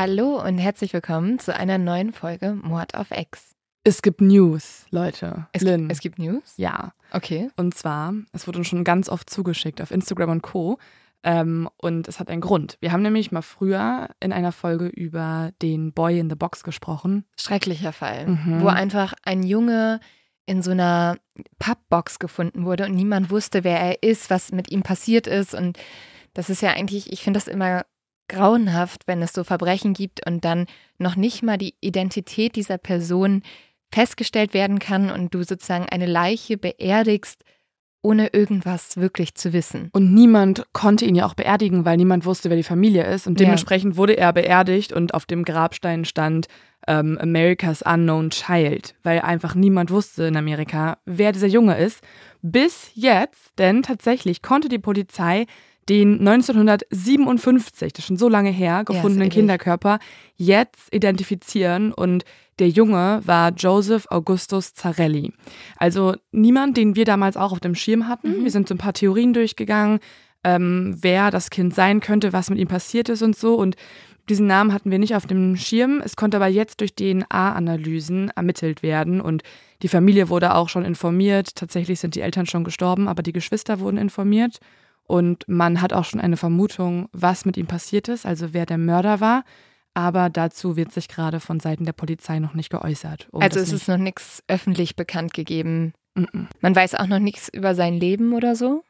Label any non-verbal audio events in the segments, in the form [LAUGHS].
Hallo! Und herzlich willkommen zu einer neuen Folge Mord auf Ex. Es gibt News, Leute. Es, Lynn. es gibt News? ja. Okay. Und zwar, es wurde uns schon ganz oft zugeschickt auf Instagram und Co. Ähm, und es hat einen Grund. Wir haben nämlich mal früher in einer Folge über den Boy in the Box gesprochen. Schrecklicher Fall, Mhm. wo einfach ein Junge in so einer Pappbox gefunden wurde und niemand wusste, wer er ist, was mit ihm passiert ist. Und das ist ja eigentlich, ich finde das immer grauenhaft, wenn es so Verbrechen gibt und dann noch nicht mal die Identität dieser Person festgestellt werden kann und du sozusagen eine Leiche beerdigst, ohne irgendwas wirklich zu wissen. Und niemand konnte ihn ja auch beerdigen, weil niemand wusste, wer die Familie ist. Und Ja. dementsprechend wurde er beerdigt und auf dem Grabstein stand ähm, America's Unknown Child, weil einfach niemand wusste in Amerika, wer dieser Junge ist. Bis jetzt, denn tatsächlich konnte die Polizei den 1957, das ist schon so lange her, gefundenen ewig. Kinderkörper jetzt identifizieren und der Junge war Joseph Augustus Zarelli. Also niemand, den wir damals auch auf dem Schirm hatten. Mhm. Wir sind so ein paar Theorien durchgegangen, ähm, wer das Kind sein könnte, was mit ihm passiert ist und so. Und diesen Namen hatten wir nicht auf dem Schirm. Es konnte aber jetzt durch DNA-Analysen ermittelt werden und die Familie wurde auch schon informiert. Tatsächlich sind die Eltern schon gestorben, aber die Geschwister wurden informiert. Und man hat auch schon eine Vermutung, was mit ihm passiert ist, also wer der Mörder war. Aber dazu wird sich gerade von Seiten der Polizei noch nicht geäußert. um also es ist noch nichts öffentlich bekannt gegeben. nicht- Mm-mm. Man weiß auch noch nichts über sein Leben oder so.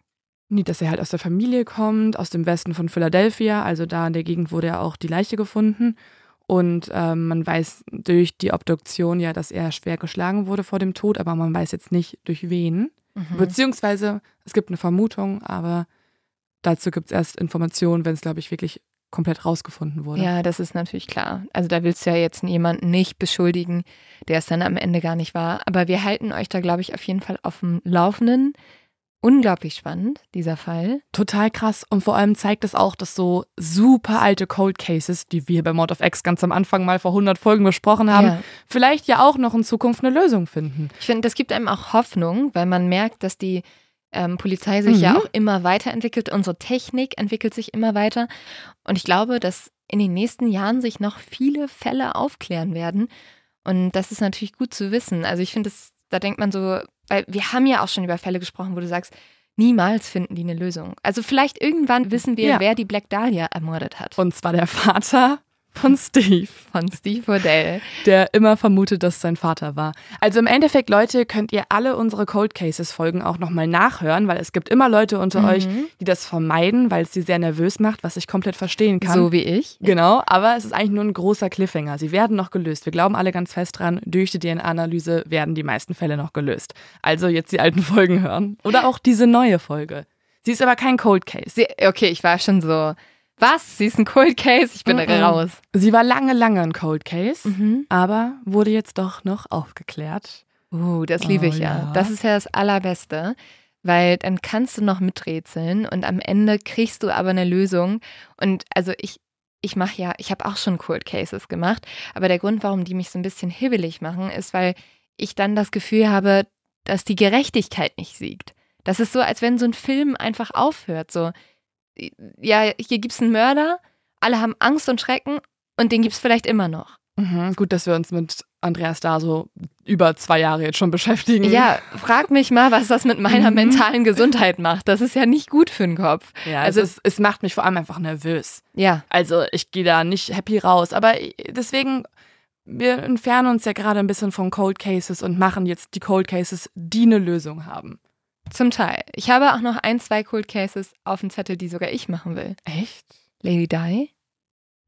Nie, dass er halt aus der Familie kommt, aus dem Westen von Philadelphia. Also da in der Gegend wurde ja auch die Leiche gefunden. Und ähm, man weiß durch die Obduktion ja, dass er schwer geschlagen wurde vor dem Tod, aber man weiß jetzt nicht durch wen. Mhm. Beziehungsweise es gibt eine Vermutung, aber dazu gibt es erst Informationen, wenn es, glaube ich, wirklich komplett rausgefunden wurde. Ja, das ist natürlich klar. Also da willst du ja jetzt jemanden nicht beschuldigen, der es dann am Ende gar nicht war. Aber wir halten euch da, glaube ich, auf jeden Fall auf dem Laufenden. Unglaublich spannend, dieser Fall. Total krass. Und vor allem zeigt es auch, dass so super alte Cold Cases, die wir bei Mord of X ganz am Anfang mal vor 100 Folgen besprochen haben, Ja. vielleicht ja auch noch in Zukunft eine Lösung finden. Ich finde, das gibt einem auch Hoffnung, weil man merkt, dass die ähm, Polizei sich ja Mhm. auch immer weiterentwickelt. Unsere Technik entwickelt sich immer weiter. Und ich glaube, dass in den nächsten Jahren sich noch viele Fälle aufklären werden. Und das ist natürlich gut zu wissen. Also ich finde, da denkt man so, weil wir haben ja auch schon über Fälle gesprochen, wo du sagst, niemals finden die eine Lösung. Also vielleicht irgendwann wissen wir, Ja. wer die Black Dahlia ermordet hat. Und zwar der Vater von Steve, Von Steve Odell. der immer vermutet, dass es sein Vater war. Also im Endeffekt, Leute, könnt ihr alle unsere Cold Cases Folgen auch nochmal nachhören, weil es gibt immer Leute unter Mhm. euch, die das vermeiden, weil es sie sehr nervös macht, was ich komplett verstehen kann. So wie ich. Genau, aber es ist eigentlich nur ein großer Cliffhanger. Sie werden noch gelöst. Wir glauben alle ganz fest dran, durch die DNA-Analyse werden die meisten Fälle noch gelöst. Also jetzt die alten [LAUGHS] Folgen hören. Oder auch diese neue Folge. Sie ist aber kein Cold Case. Sie, okay, ich war schon so, was? Sie ist ein Cold Case? Ich bin Mhm. raus. Sie war lange, lange ein Cold Case, Mhm. aber wurde jetzt doch noch aufgeklärt. Uh, das liebe Oh, ich ja. ja. Das ist ja das Allerbeste, weil dann kannst du noch miträtseln und am Ende kriegst du aber eine Lösung. Und also ich, ich mache ja, ich habe auch schon Cold Cases gemacht, aber der Grund, warum die mich so ein bisschen hibbelig machen, ist, weil ich dann das Gefühl habe, dass die Gerechtigkeit nicht siegt. Das ist so, als wenn so ein Film einfach aufhört. So, ja, hier gibt's einen Mörder, alle haben Angst und Schrecken und den gibt's vielleicht immer noch. Mhm, gut, dass wir uns mit Andreas da so über zwei Jahre jetzt schon beschäftigen. Ja, frag mich mal, was das mit meiner Mhm. mentalen Gesundheit macht. Das ist ja nicht gut für den Kopf. ja Also- also es, es macht mich vor allem einfach nervös. Ja, Also ich gehe da nicht happy raus. Aber deswegen, wir entfernen uns ja gerade ein bisschen von Cold Cases und machen jetzt die Cold Cases, die eine Lösung haben. Zum Teil. Ich habe auch noch ein, zwei Cold Cases auf dem Zettel, die sogar ich machen will. Echt? Lady Di?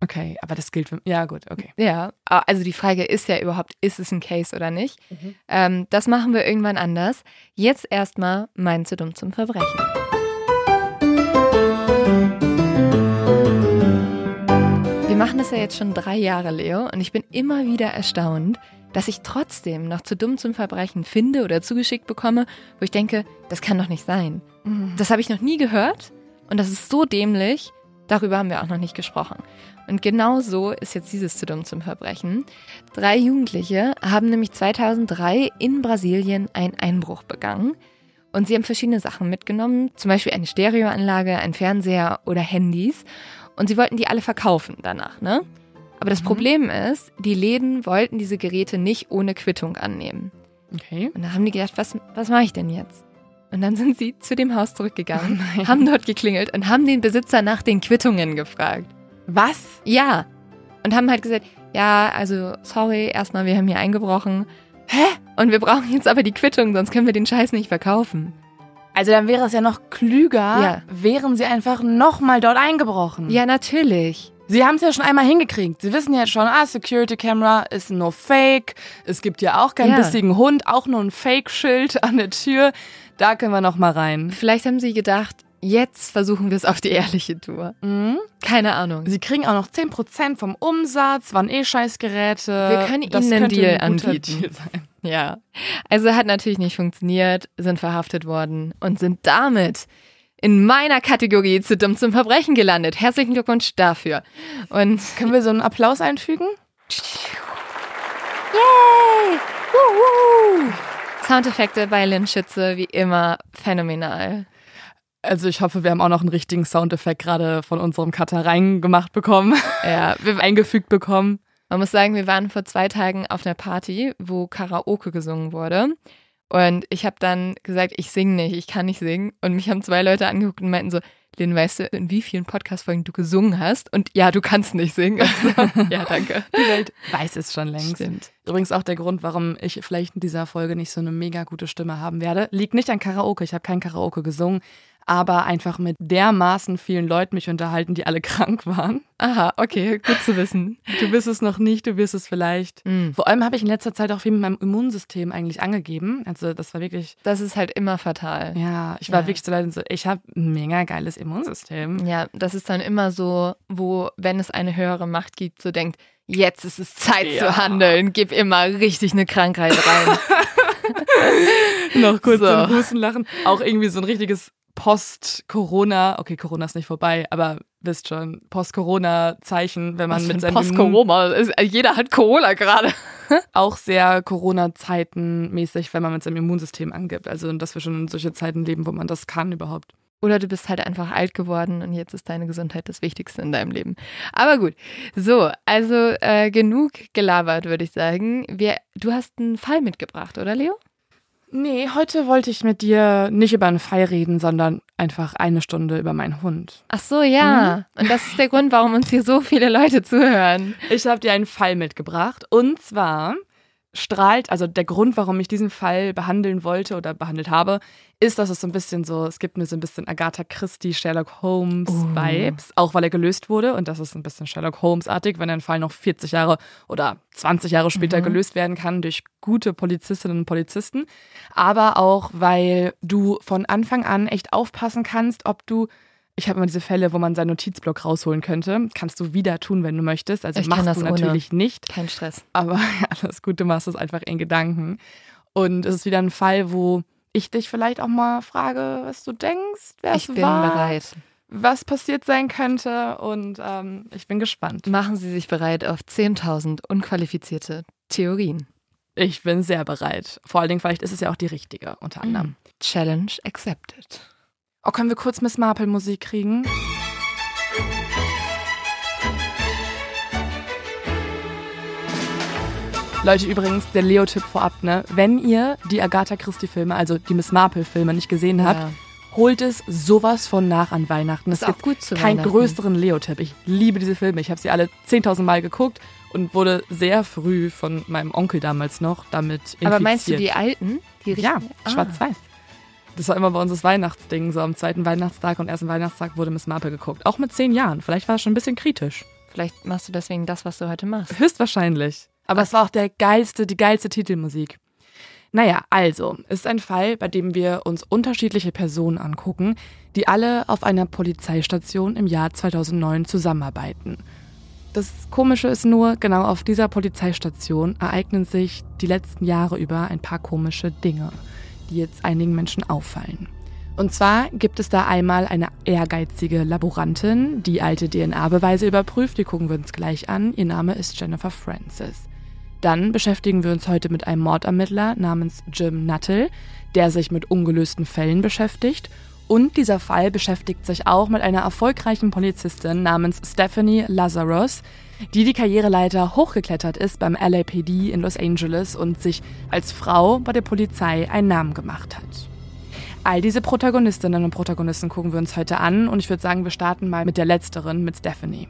Okay, aber das gilt für. Ja, gut, okay. Ja, also die Frage ist ja überhaupt, ist es ein Case oder nicht? Mhm. Ähm, das machen wir irgendwann anders. Jetzt erstmal mein zu dumm zum Verbrechen. Wir machen das ja jetzt schon drei Jahre, Leo, und ich bin immer wieder erstaunt, dass ich trotzdem noch zu dumm zum Verbrechen finde oder zugeschickt bekomme, wo ich denke, das kann doch nicht sein. Das habe ich noch nie gehört und das ist so dämlich. Darüber haben wir auch noch nicht gesprochen. Und genau so ist jetzt dieses zu dumm zum Verbrechen. Drei Jugendliche haben nämlich 2003 in Brasilien einen Einbruch begangen. Und sie haben verschiedene Sachen mitgenommen, zum Beispiel eine Stereoanlage, ein Fernseher oder Handys. Und sie wollten die alle verkaufen danach, ne? Aber das Mhm. Problem ist, die Läden wollten diese Geräte nicht ohne Quittung annehmen. Okay. Und da haben die gedacht, was, was mache ich denn jetzt? Und dann sind sie zu dem Haus zurückgegangen, [LAUGHS] Oh haben dort geklingelt und haben den Besitzer nach den Quittungen gefragt. Was? Ja. Und haben halt gesagt, ja, also sorry, erstmal, wir haben hier eingebrochen. Hä? Und wir brauchen jetzt aber die Quittung, sonst können wir den Scheiß nicht verkaufen. Also dann wäre es ja noch klüger, Ja. wären sie einfach nochmal dort eingebrochen. Ja, natürlich. Sie haben es ja schon einmal hingekriegt. Sie wissen ja schon, ah, Security Camera ist nur Fake. Es gibt ja auch keinen Ja. bissigen Hund, auch nur ein Fake-Schild an der Tür. Da können wir noch mal rein. Vielleicht haben sie gedacht, jetzt versuchen wir es auf die ehrliche Tour. Mhm. Keine Ahnung. Sie kriegen auch noch 10% vom Umsatz, waren eh Scheißgeräte. Wir können Das ihnen einen könnte Deal ein anbieten. Deal sein. Ja. Also hat natürlich nicht funktioniert, sind verhaftet worden und sind damit in meiner Kategorie zu dumm zum Verbrechen gelandet. Herzlichen Glückwunsch dafür. Und Können wir so einen Applaus einfügen? Yay! Wuhu! Soundeffekte bei Lynn Schütze, wie immer, phänomenal. Also ich hoffe, wir haben auch noch einen richtigen Soundeffekt gerade von unserem Cutter reingemacht bekommen, Ja, [LAUGHS] wir, eingefügt bekommen. man muss sagen, wir waren vor zwei Tagen auf einer Party, wo Karaoke gesungen wurde. Und ich habe dann gesagt, ich singe nicht, ich kann nicht singen. Und mich haben zwei Leute angeguckt und meinten so, Lynn, weißt du, in wie vielen Podcast-Folgen du gesungen hast? Und ja, du kannst nicht singen. Und [LAUGHS] so, ja, danke. Die Welt weiß es schon längst. Stimmt. Übrigens auch der Grund, warum ich vielleicht in dieser Folge nicht so eine mega gute Stimme haben werde, liegt nicht an Karaoke. Ich habe kein Karaoke gesungen, aber einfach mit dermaßen vielen Leuten mich unterhalten, die alle [LAUGHS] krank waren. Aha, okay, gut zu wissen. Du bist es noch nicht, du wirst es vielleicht. Mm. Vor allem habe ich in letzter Zeit auch viel mit meinem Immunsystem eigentlich angegeben. Also das war wirklich, Das ist halt immer fatal. ja, ich war Ja. wirklich so leid und so, ich habe ein mega geiles Immunsystem. Ja, das ist dann immer so, wo, wenn es eine höhere Macht gibt, so denkt, jetzt ist es Zeit Ja. zu handeln, gib immer richtig eine Krankheit rein. [LAUGHS] noch kurz So. ein Husten lachen. Auch irgendwie so ein richtiges Post-Corona, okay, Corona ist nicht vorbei, aber wisst schon, Post-Corona-Zeichen, wenn man mit ein seinem Post-Corona. ist- Jeder hat Corona gerade. [LAUGHS] auch sehr Corona-Zeiten mäßig, wenn man mit seinem Immunsystem angibt. Also, dass wir schon in solche Zeiten leben, wo man das kann überhaupt. Oder du bist halt einfach alt geworden und jetzt ist deine Gesundheit das Wichtigste in deinem Leben. Aber gut, so, also äh, genug gelabert, würde ich sagen. Wir, du hast einen Fall mitgebracht, oder Leo? Nee, heute wollte ich mit dir nicht über einen Fall reden, sondern einfach eine Stunde über meinen Hund. Ach so, ja. Und das ist der Grund, warum uns hier so viele Leute zuhören. Ich habe dir einen Fall mitgebracht. Und zwar strahlt, also der Grund, warum ich diesen Fall behandeln wollte oder behandelt habe, ist, dass es so ein bisschen so, es gibt mir so ein bisschen Agatha Christie, Sherlock Holmes Oh. Vibes, auch weil er gelöst wurde. Und das ist ein bisschen Sherlock Holmes-artig, wenn ein Fall noch 40 Jahre oder 20 Jahre später Mhm. gelöst werden kann durch gute Polizistinnen und Polizisten. Aber auch, weil du von Anfang an echt aufpassen kannst, ob du ich habe immer diese Fälle, wo man seinen Notizblock rausholen könnte. Kannst du wieder tun, wenn du möchtest. Also Ich machst das du ohne. natürlich nicht. Kein Stress. Aber [LAUGHS] ja, alles gut, du machst es einfach in Gedanken. Und es ist wieder ein Fall, wo ich dich vielleicht auch mal frage, was du denkst, wer Ich es bin war, bereit. was passiert sein könnte. Und ähm, ich bin gespannt. Machen Sie sich bereit auf 10.000 unqualifizierte Theorien. Ich bin sehr bereit. Vor allen Dingen, vielleicht ist es ja auch die richtige, unter anderem. Mhm. Challenge accepted. Oh, können wir kurz Miss Marple Musik kriegen? Leute, übrigens, der Leo-Tipp vorab, ne? Wenn ihr die Agatha Christie-Filme, also die Miss Marple-Filme nicht gesehen habt, Ja. holt es sowas von nach an Weihnachten. Es gibt gut zu keinen größeren Leo-Tipp. Ich liebe diese Filme. Ich habe sie alle 10.000 Mal geguckt und wurde sehr früh von meinem Onkel damals noch damit infiziert. Aber meinst du die alten? Die Ja? Ah. Das war immer bei uns das Weihnachtsding. So am zweiten Weihnachtstag und ersten Weihnachtstag wurde Miss Marple geguckt. Auch mit zehn Jahren. Vielleicht war es schon ein bisschen kritisch. Vielleicht machst du deswegen das, was du heute machst. Höchstwahrscheinlich. Aber es war auch der geilste, die geilste Titelmusik. Naja, also, ist ein Fall, bei dem wir uns unterschiedliche Personen angucken, die alle auf einer Polizeistation im Jahr 2009 zusammenarbeiten. Das Komische ist nur, genau auf dieser Polizeistation ereignen sich die letzten Jahre über ein paar komische Dinge, die jetzt einigen Menschen auffallen. Und zwar gibt es da einmal eine ehrgeizige Laborantin, die alte DNA-Beweise überprüft, die gucken wir uns gleich an. Ihr Name ist Jennifer Francis. Dann beschäftigen wir uns heute mit einem Mordermittler namens Jim Nuttall, der sich mit ungelösten Fällen beschäftigt. Und dieser Fall beschäftigt sich auch mit einer erfolgreichen Polizistin namens Stephanie Lazarus, die die Karriereleiter hochgeklettert ist beim LAPD in Los Angeles und sich als Frau bei der Polizei einen Namen gemacht hat. All diese Protagonistinnen und Protagonisten gucken wir uns heute an und ich würde sagen, wir starten mal mit der letzteren, mit Stephanie.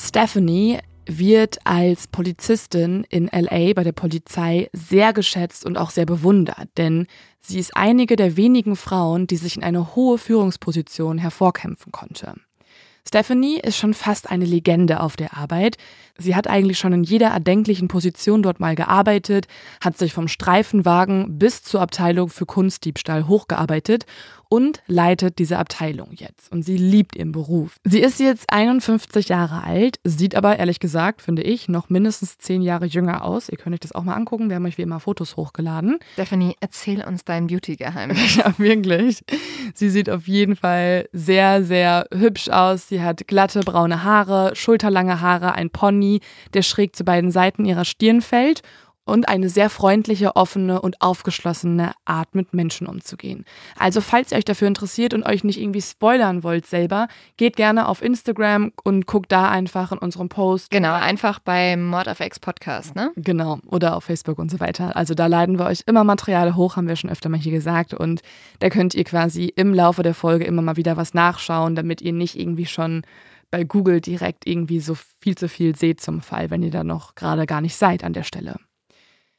Stephanie wird als Polizistin in LA bei der Polizei sehr geschätzt und auch sehr bewundert, denn sie ist einige der wenigen Frauen, die sich in eine hohe Führungsposition hervorkämpfen konnte. Stephanie ist schon fast eine Legende auf der Arbeit. Sie hat eigentlich schon in jeder erdenklichen Position dort mal gearbeitet, hat sich vom Streifenwagen bis zur Abteilung für Kunstdiebstahl hochgearbeitet und leitet diese Abteilung jetzt. Und sie liebt ihren Beruf. Sie ist jetzt 51 Jahre alt, sieht aber ehrlich gesagt, finde ich, noch mindestens 10 Jahre jünger aus. Ihr könnt euch das auch mal angucken. Wir haben euch wie immer Fotos hochgeladen. Stephanie, erzähl uns dein Beauty-Geheimnis. [LAUGHS] ja, wirklich. Sie sieht auf jeden Fall sehr, sehr hübsch aus. Sie hat glatte braune Haare, schulterlange Haare, ein Pony, der schräg zu beiden Seiten ihrer Stirn fällt und eine sehr freundliche, offene und aufgeschlossene Art mit Menschen umzugehen. Also falls ihr euch dafür interessiert und euch nicht irgendwie spoilern wollt selber, geht gerne auf Instagram und guckt da einfach in unserem Post. Genau, einfach beim Mod of X Podcast, ne? Genau, oder auf Facebook und so weiter. Also da laden wir euch immer Material hoch, haben wir schon öfter mal hier gesagt und da könnt ihr quasi im Laufe der Folge immer mal wieder was nachschauen, damit ihr nicht irgendwie schon bei Google direkt irgendwie so viel zu viel seht zum Fall, wenn ihr da noch gerade gar nicht seid an der Stelle.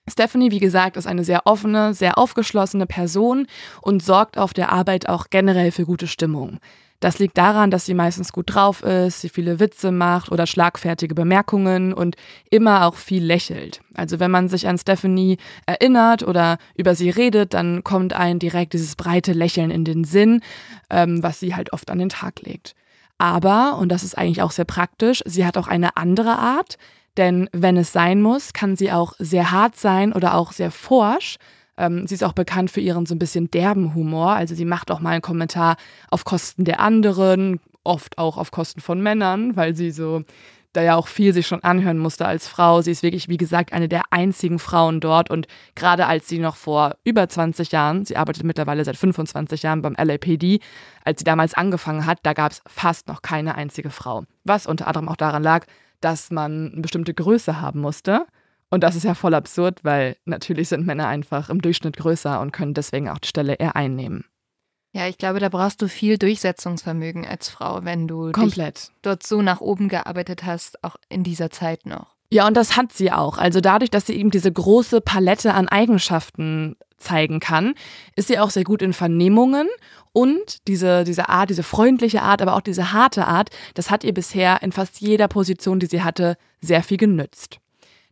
Stephanie, wie gesagt, ist eine sehr offene, sehr aufgeschlossene Person und sorgt auf der Arbeit auch generell für gute Stimmung. Das liegt daran, dass sie meistens gut drauf ist, sie viele Witze macht oder schlagfertige Bemerkungen und immer auch viel lächelt. Also wenn man sich an Stephanie erinnert oder über sie redet, dann kommt ein direkt dieses breite Lächeln in den Sinn, ähm, was sie halt oft an den Tag legt. Aber, und das ist eigentlich auch sehr praktisch, sie hat auch eine andere Art, denn wenn es sein muss, kann sie auch sehr hart sein oder auch sehr forsch. Ähm, sie ist auch bekannt für ihren so ein bisschen derben Humor. Also sie macht auch mal einen Kommentar auf Kosten der anderen, oft auch auf Kosten von Männern, weil sie so da ja auch viel sich schon anhören musste als Frau. Sie ist wirklich, wie gesagt, eine der einzigen Frauen dort und gerade als sie noch vor über 20 Jahren, sie arbeitet mittlerweile seit 25 Jahren beim LAPD, als sie damals angefangen hat, da gab es fast noch keine einzige Frau. Was unter anderem auch daran lag, dass man eine bestimmte Größe haben musste. Und das ist ja voll absurd, weil natürlich sind Männer einfach im Durchschnitt größer und können deswegen auch die Stelle eher einnehmen. Ja, ich glaube, da brauchst du viel Durchsetzungsvermögen als Frau, wenn du Komplett. dort so nach oben gearbeitet hast, auch in dieser Zeit noch. Ja, und das hat sie auch. Also dadurch, dass sie eben diese große Palette an Eigenschaften zeigen kann, ist sie auch sehr gut in Vernehmungen und diese, diese Art, diese freundliche Art, aber auch diese harte Art, das hat ihr bisher in fast jeder Position, die sie hatte, sehr viel genützt.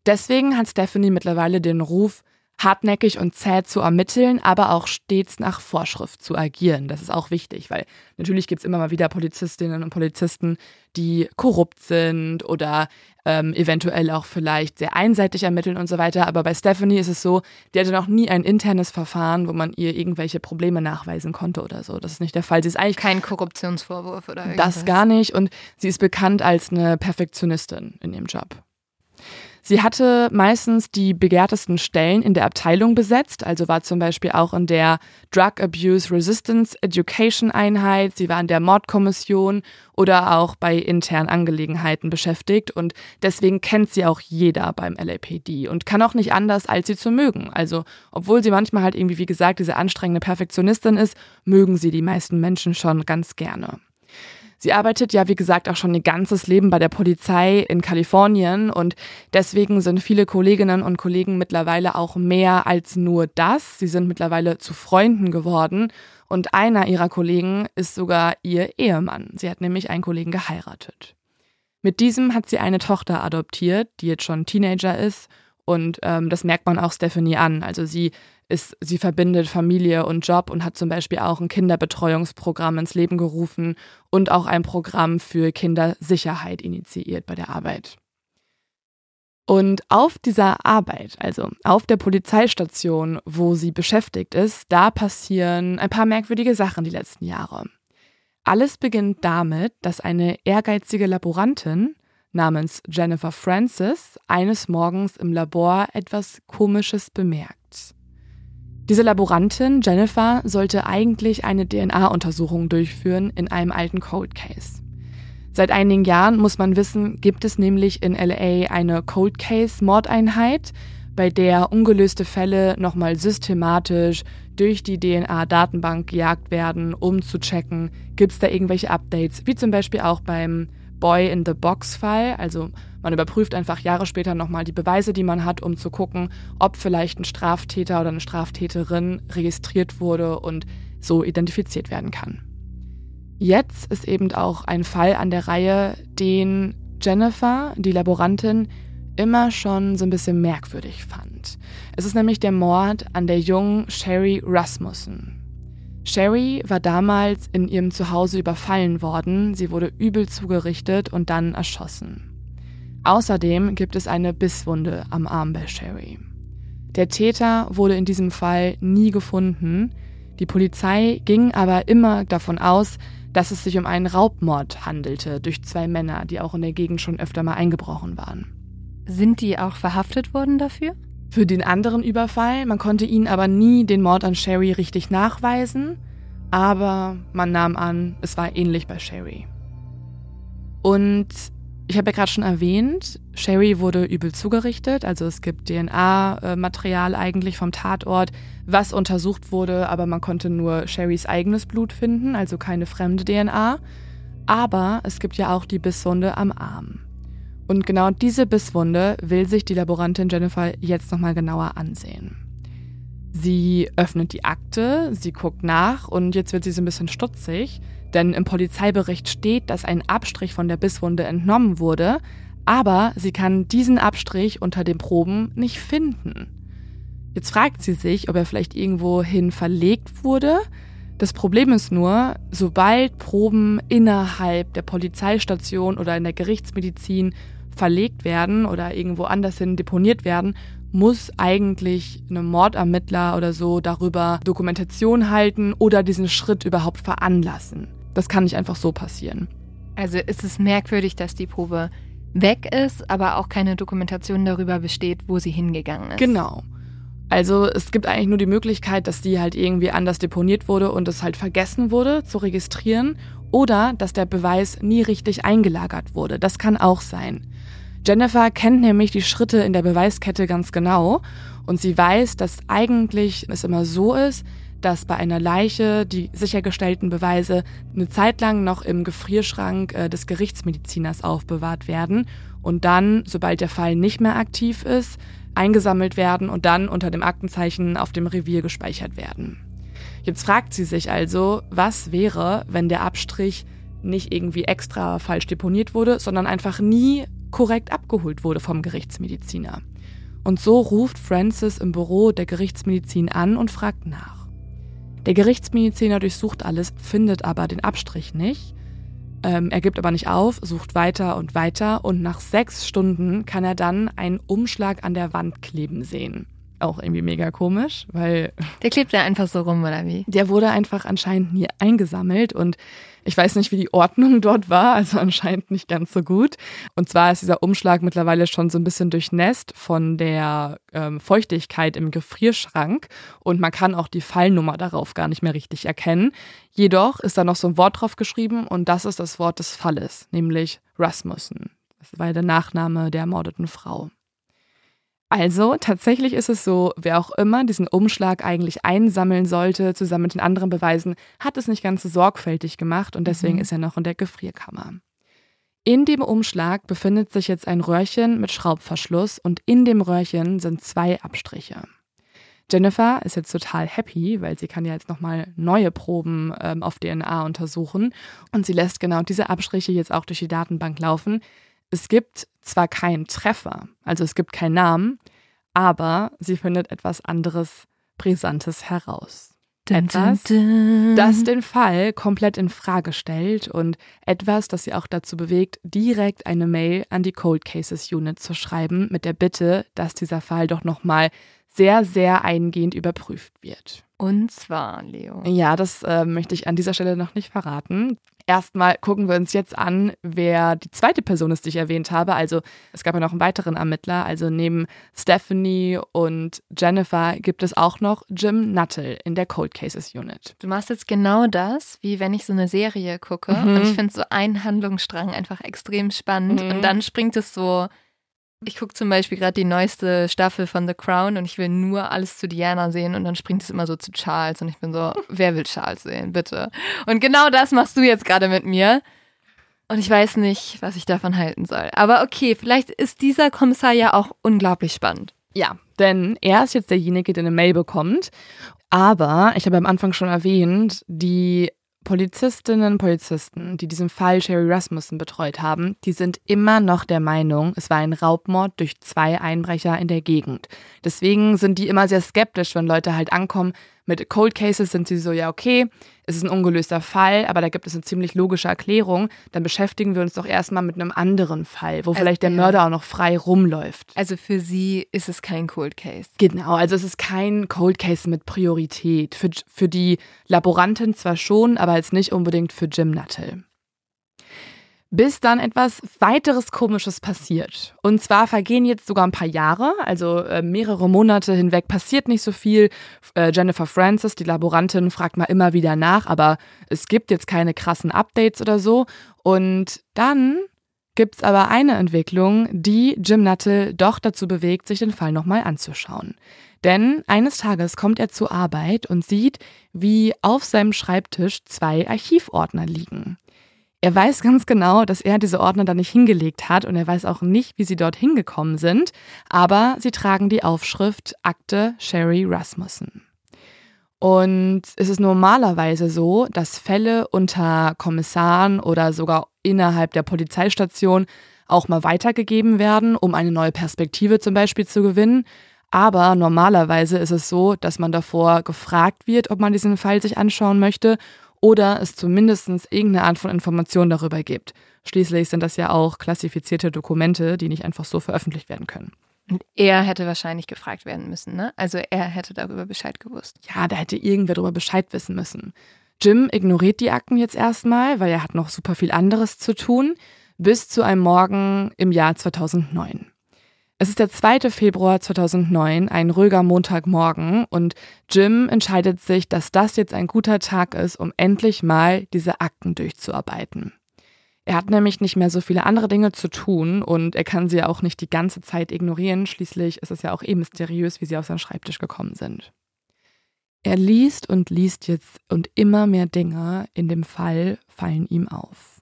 Deswegen hat Stephanie mittlerweile den Ruf, hartnäckig und zäh zu ermitteln, aber auch stets nach Vorschrift zu agieren. Das ist auch wichtig, weil natürlich gibt es immer mal wieder Polizistinnen und Polizisten, die korrupt sind oder ähm, eventuell auch vielleicht sehr einseitig ermitteln und so weiter. Aber bei Stephanie ist es so, die hatte noch nie ein internes Verfahren, wo man ihr irgendwelche Probleme nachweisen konnte oder so. Das ist nicht der Fall. Sie ist eigentlich kein Korruptionsvorwurf oder irgendwas. Das gar nicht. Und sie ist bekannt als eine Perfektionistin in ihrem Job. Sie hatte meistens die begehrtesten Stellen in der Abteilung besetzt, also war zum Beispiel auch in der Drug Abuse Resistance Education Einheit, sie war in der Mordkommission oder auch bei internen Angelegenheiten beschäftigt und deswegen kennt sie auch jeder beim LAPD und kann auch nicht anders, als sie zu mögen. Also, obwohl sie manchmal halt irgendwie, wie gesagt, diese anstrengende Perfektionistin ist, mögen sie die meisten Menschen schon ganz gerne. Sie arbeitet ja, wie gesagt, auch schon ihr ganzes Leben bei der Polizei in Kalifornien und deswegen sind viele Kolleginnen und Kollegen mittlerweile auch mehr als nur das. Sie sind mittlerweile zu Freunden geworden und einer ihrer Kollegen ist sogar ihr Ehemann. Sie hat nämlich einen Kollegen geheiratet. Mit diesem hat sie eine Tochter adoptiert, die jetzt schon Teenager ist und ähm, das merkt man auch Stephanie an. Also sie ist, sie verbindet Familie und Job und hat zum Beispiel auch ein Kinderbetreuungsprogramm ins Leben gerufen und auch ein Programm für Kindersicherheit initiiert bei der Arbeit. Und auf dieser Arbeit, also auf der Polizeistation, wo sie beschäftigt ist, da passieren ein paar merkwürdige Sachen die letzten Jahre. Alles beginnt damit, dass eine ehrgeizige Laborantin namens Jennifer Francis eines Morgens im Labor etwas Komisches bemerkt. Diese Laborantin, Jennifer, sollte eigentlich eine DNA-Untersuchung durchführen in einem alten Cold Case. Seit einigen Jahren muss man wissen, gibt es nämlich in LA eine Cold Case-Mordeinheit, bei der ungelöste Fälle nochmal systematisch durch die DNA-Datenbank gejagt werden, um zu checken, gibt es da irgendwelche Updates, wie zum Beispiel auch beim Boy in the Box-Fall. Also man überprüft einfach Jahre später nochmal die Beweise, die man hat, um zu gucken, ob vielleicht ein Straftäter oder eine Straftäterin registriert wurde und so identifiziert werden kann. Jetzt ist eben auch ein Fall an der Reihe, den Jennifer, die Laborantin, immer schon so ein bisschen merkwürdig fand. Es ist nämlich der Mord an der jungen Sherry Rasmussen. Sherry war damals in ihrem Zuhause überfallen worden, sie wurde übel zugerichtet und dann erschossen. Außerdem gibt es eine Bisswunde am Arm bei Sherry. Der Täter wurde in diesem Fall nie gefunden, die Polizei ging aber immer davon aus, dass es sich um einen Raubmord handelte durch zwei Männer, die auch in der Gegend schon öfter mal eingebrochen waren. Sind die auch verhaftet worden dafür? Für den anderen Überfall. Man konnte ihnen aber nie den Mord an Sherry richtig nachweisen. Aber man nahm an, es war ähnlich bei Sherry. Und ich habe ja gerade schon erwähnt, Sherry wurde übel zugerichtet. Also es gibt DNA-Material eigentlich vom Tatort, was untersucht wurde, aber man konnte nur Sherrys eigenes Blut finden, also keine fremde DNA. Aber es gibt ja auch die Bisswunde am Arm. Und genau diese Bisswunde will sich die Laborantin Jennifer jetzt nochmal genauer ansehen. Sie öffnet die Akte, sie guckt nach und jetzt wird sie so ein bisschen stutzig, denn im Polizeibericht steht, dass ein Abstrich von der Bisswunde entnommen wurde, aber sie kann diesen Abstrich unter den Proben nicht finden. Jetzt fragt sie sich, ob er vielleicht irgendwohin verlegt wurde. Das Problem ist nur, sobald Proben innerhalb der Polizeistation oder in der Gerichtsmedizin verlegt werden oder irgendwo anders hin deponiert werden, muss eigentlich ein Mordermittler oder so darüber Dokumentation halten oder diesen Schritt überhaupt veranlassen. Das kann nicht einfach so passieren. Also ist es merkwürdig, dass die Probe weg ist, aber auch keine Dokumentation darüber besteht, wo sie hingegangen ist. Genau. Also es gibt eigentlich nur die Möglichkeit, dass die halt irgendwie anders deponiert wurde und es halt vergessen wurde zu registrieren oder dass der Beweis nie richtig eingelagert wurde. Das kann auch sein. Jennifer kennt nämlich die Schritte in der Beweiskette ganz genau und sie weiß, dass eigentlich es immer so ist, dass bei einer Leiche die sichergestellten Beweise eine Zeit lang noch im Gefrierschrank äh, des Gerichtsmediziners aufbewahrt werden und dann, sobald der Fall nicht mehr aktiv ist, eingesammelt werden und dann unter dem Aktenzeichen auf dem Revier gespeichert werden. Jetzt fragt sie sich also, was wäre, wenn der Abstrich nicht irgendwie extra falsch deponiert wurde, sondern einfach nie korrekt abgeholt wurde vom Gerichtsmediziner. Und so ruft Francis im Büro der Gerichtsmedizin an und fragt nach. Der Gerichtsmediziner durchsucht alles, findet aber den Abstrich nicht. Ähm, er gibt aber nicht auf, sucht weiter und weiter und nach sechs Stunden kann er dann einen Umschlag an der Wand kleben sehen. Auch irgendwie mega komisch, weil. Der klebt ja einfach so rum, oder wie? Der wurde einfach anscheinend nie eingesammelt und ich weiß nicht, wie die Ordnung dort war, also anscheinend nicht ganz so gut. Und zwar ist dieser Umschlag mittlerweile schon so ein bisschen durchnässt von der ähm, Feuchtigkeit im Gefrierschrank und man kann auch die Fallnummer darauf gar nicht mehr richtig erkennen. Jedoch ist da noch so ein Wort drauf geschrieben und das ist das Wort des Falles, nämlich Rasmussen. Das war der Nachname der ermordeten Frau. Also tatsächlich ist es so, wer auch immer diesen Umschlag eigentlich einsammeln sollte, zusammen mit den anderen Beweisen, hat es nicht ganz so sorgfältig gemacht und deswegen mhm. ist er noch in der Gefrierkammer. In dem Umschlag befindet sich jetzt ein Röhrchen mit Schraubverschluss und in dem Röhrchen sind zwei Abstriche. Jennifer ist jetzt total happy, weil sie kann ja jetzt nochmal neue Proben ähm, auf DNA untersuchen und sie lässt genau diese Abstriche jetzt auch durch die Datenbank laufen, es gibt zwar keinen Treffer, also es gibt keinen Namen, aber sie findet etwas anderes Brisantes heraus. Etwas, das den Fall komplett in Frage stellt und etwas, das sie auch dazu bewegt, direkt eine Mail an die Cold Cases Unit zu schreiben mit der Bitte, dass dieser Fall doch nochmal sehr, sehr eingehend überprüft wird. Und zwar, Leo. Ja, das äh, möchte ich an dieser Stelle noch nicht verraten. Erstmal gucken wir uns jetzt an, wer die zweite Person ist, die ich erwähnt habe. Also es gab ja noch einen weiteren Ermittler. Also neben Stephanie und Jennifer gibt es auch noch Jim Nuttall in der Cold Cases Unit. Du machst jetzt genau das, wie wenn ich so eine Serie gucke. Mhm. Und ich finde so einen Handlungsstrang einfach extrem spannend. Mhm. Und dann springt es so ich gucke zum Beispiel gerade die neueste Staffel von The Crown und ich will nur alles zu Diana sehen und dann springt es immer so zu Charles und ich bin so, [LAUGHS] wer will Charles sehen, bitte? Und genau das machst du jetzt gerade mit mir. Und ich weiß nicht, was ich davon halten soll. Aber okay, vielleicht ist dieser Kommissar ja auch unglaublich spannend. Ja, denn er ist jetzt derjenige, der eine Mail bekommt. Aber ich habe am Anfang schon erwähnt, die Polizistinnen und Polizisten, die diesen Fall Sherry Rasmussen betreut haben, die sind immer noch der Meinung, es war ein Raubmord durch zwei Einbrecher in der Gegend. Deswegen sind die immer sehr skeptisch, wenn Leute halt ankommen mit Cold Cases sind sie so, ja, okay, es ist ein ungelöster Fall, aber da gibt es eine ziemlich logische Erklärung. Dann beschäftigen wir uns doch erstmal mit einem anderen Fall, wo also, vielleicht der ja. Mörder auch noch frei rumläuft. Also für sie ist es kein Cold Case. Genau, also es ist kein Cold Case mit Priorität. Für, für die Laborantin zwar schon, aber jetzt nicht unbedingt für Jim Nuttall bis dann etwas weiteres Komisches passiert. Und zwar vergehen jetzt sogar ein paar Jahre, also äh, mehrere Monate hinweg passiert nicht so viel. Äh, Jennifer Francis, die Laborantin, fragt mal immer wieder nach, aber es gibt jetzt keine krassen Updates oder so. Und dann gibt es aber eine Entwicklung, die Jim Nuttall doch dazu bewegt, sich den Fall nochmal anzuschauen. Denn eines Tages kommt er zur Arbeit und sieht, wie auf seinem Schreibtisch zwei Archivordner liegen. Er weiß ganz genau, dass er diese Ordner da nicht hingelegt hat und er weiß auch nicht, wie sie dort hingekommen sind, aber sie tragen die Aufschrift Akte Sherry Rasmussen. Und es ist normalerweise so, dass Fälle unter Kommissaren oder sogar innerhalb der Polizeistation auch mal weitergegeben werden, um eine neue Perspektive zum Beispiel zu gewinnen. Aber normalerweise ist es so, dass man davor gefragt wird, ob man diesen Fall sich anschauen möchte oder es zumindest irgendeine Art von Information darüber gibt. Schließlich sind das ja auch klassifizierte Dokumente, die nicht einfach so veröffentlicht werden können. Und er hätte wahrscheinlich gefragt werden müssen, ne? Also er hätte darüber Bescheid gewusst. Ja, da hätte irgendwer darüber Bescheid wissen müssen. Jim ignoriert die Akten jetzt erstmal, weil er hat noch super viel anderes zu tun, bis zu einem Morgen im Jahr 2009. Es ist der 2. Februar 2009, ein ruhiger Montagmorgen und Jim entscheidet sich, dass das jetzt ein guter Tag ist, um endlich mal diese Akten durchzuarbeiten. Er hat nämlich nicht mehr so viele andere Dinge zu tun und er kann sie auch nicht die ganze Zeit ignorieren. Schließlich ist es ja auch eh mysteriös, wie sie auf seinen Schreibtisch gekommen sind. Er liest und liest jetzt und immer mehr Dinge in dem Fall fallen ihm auf.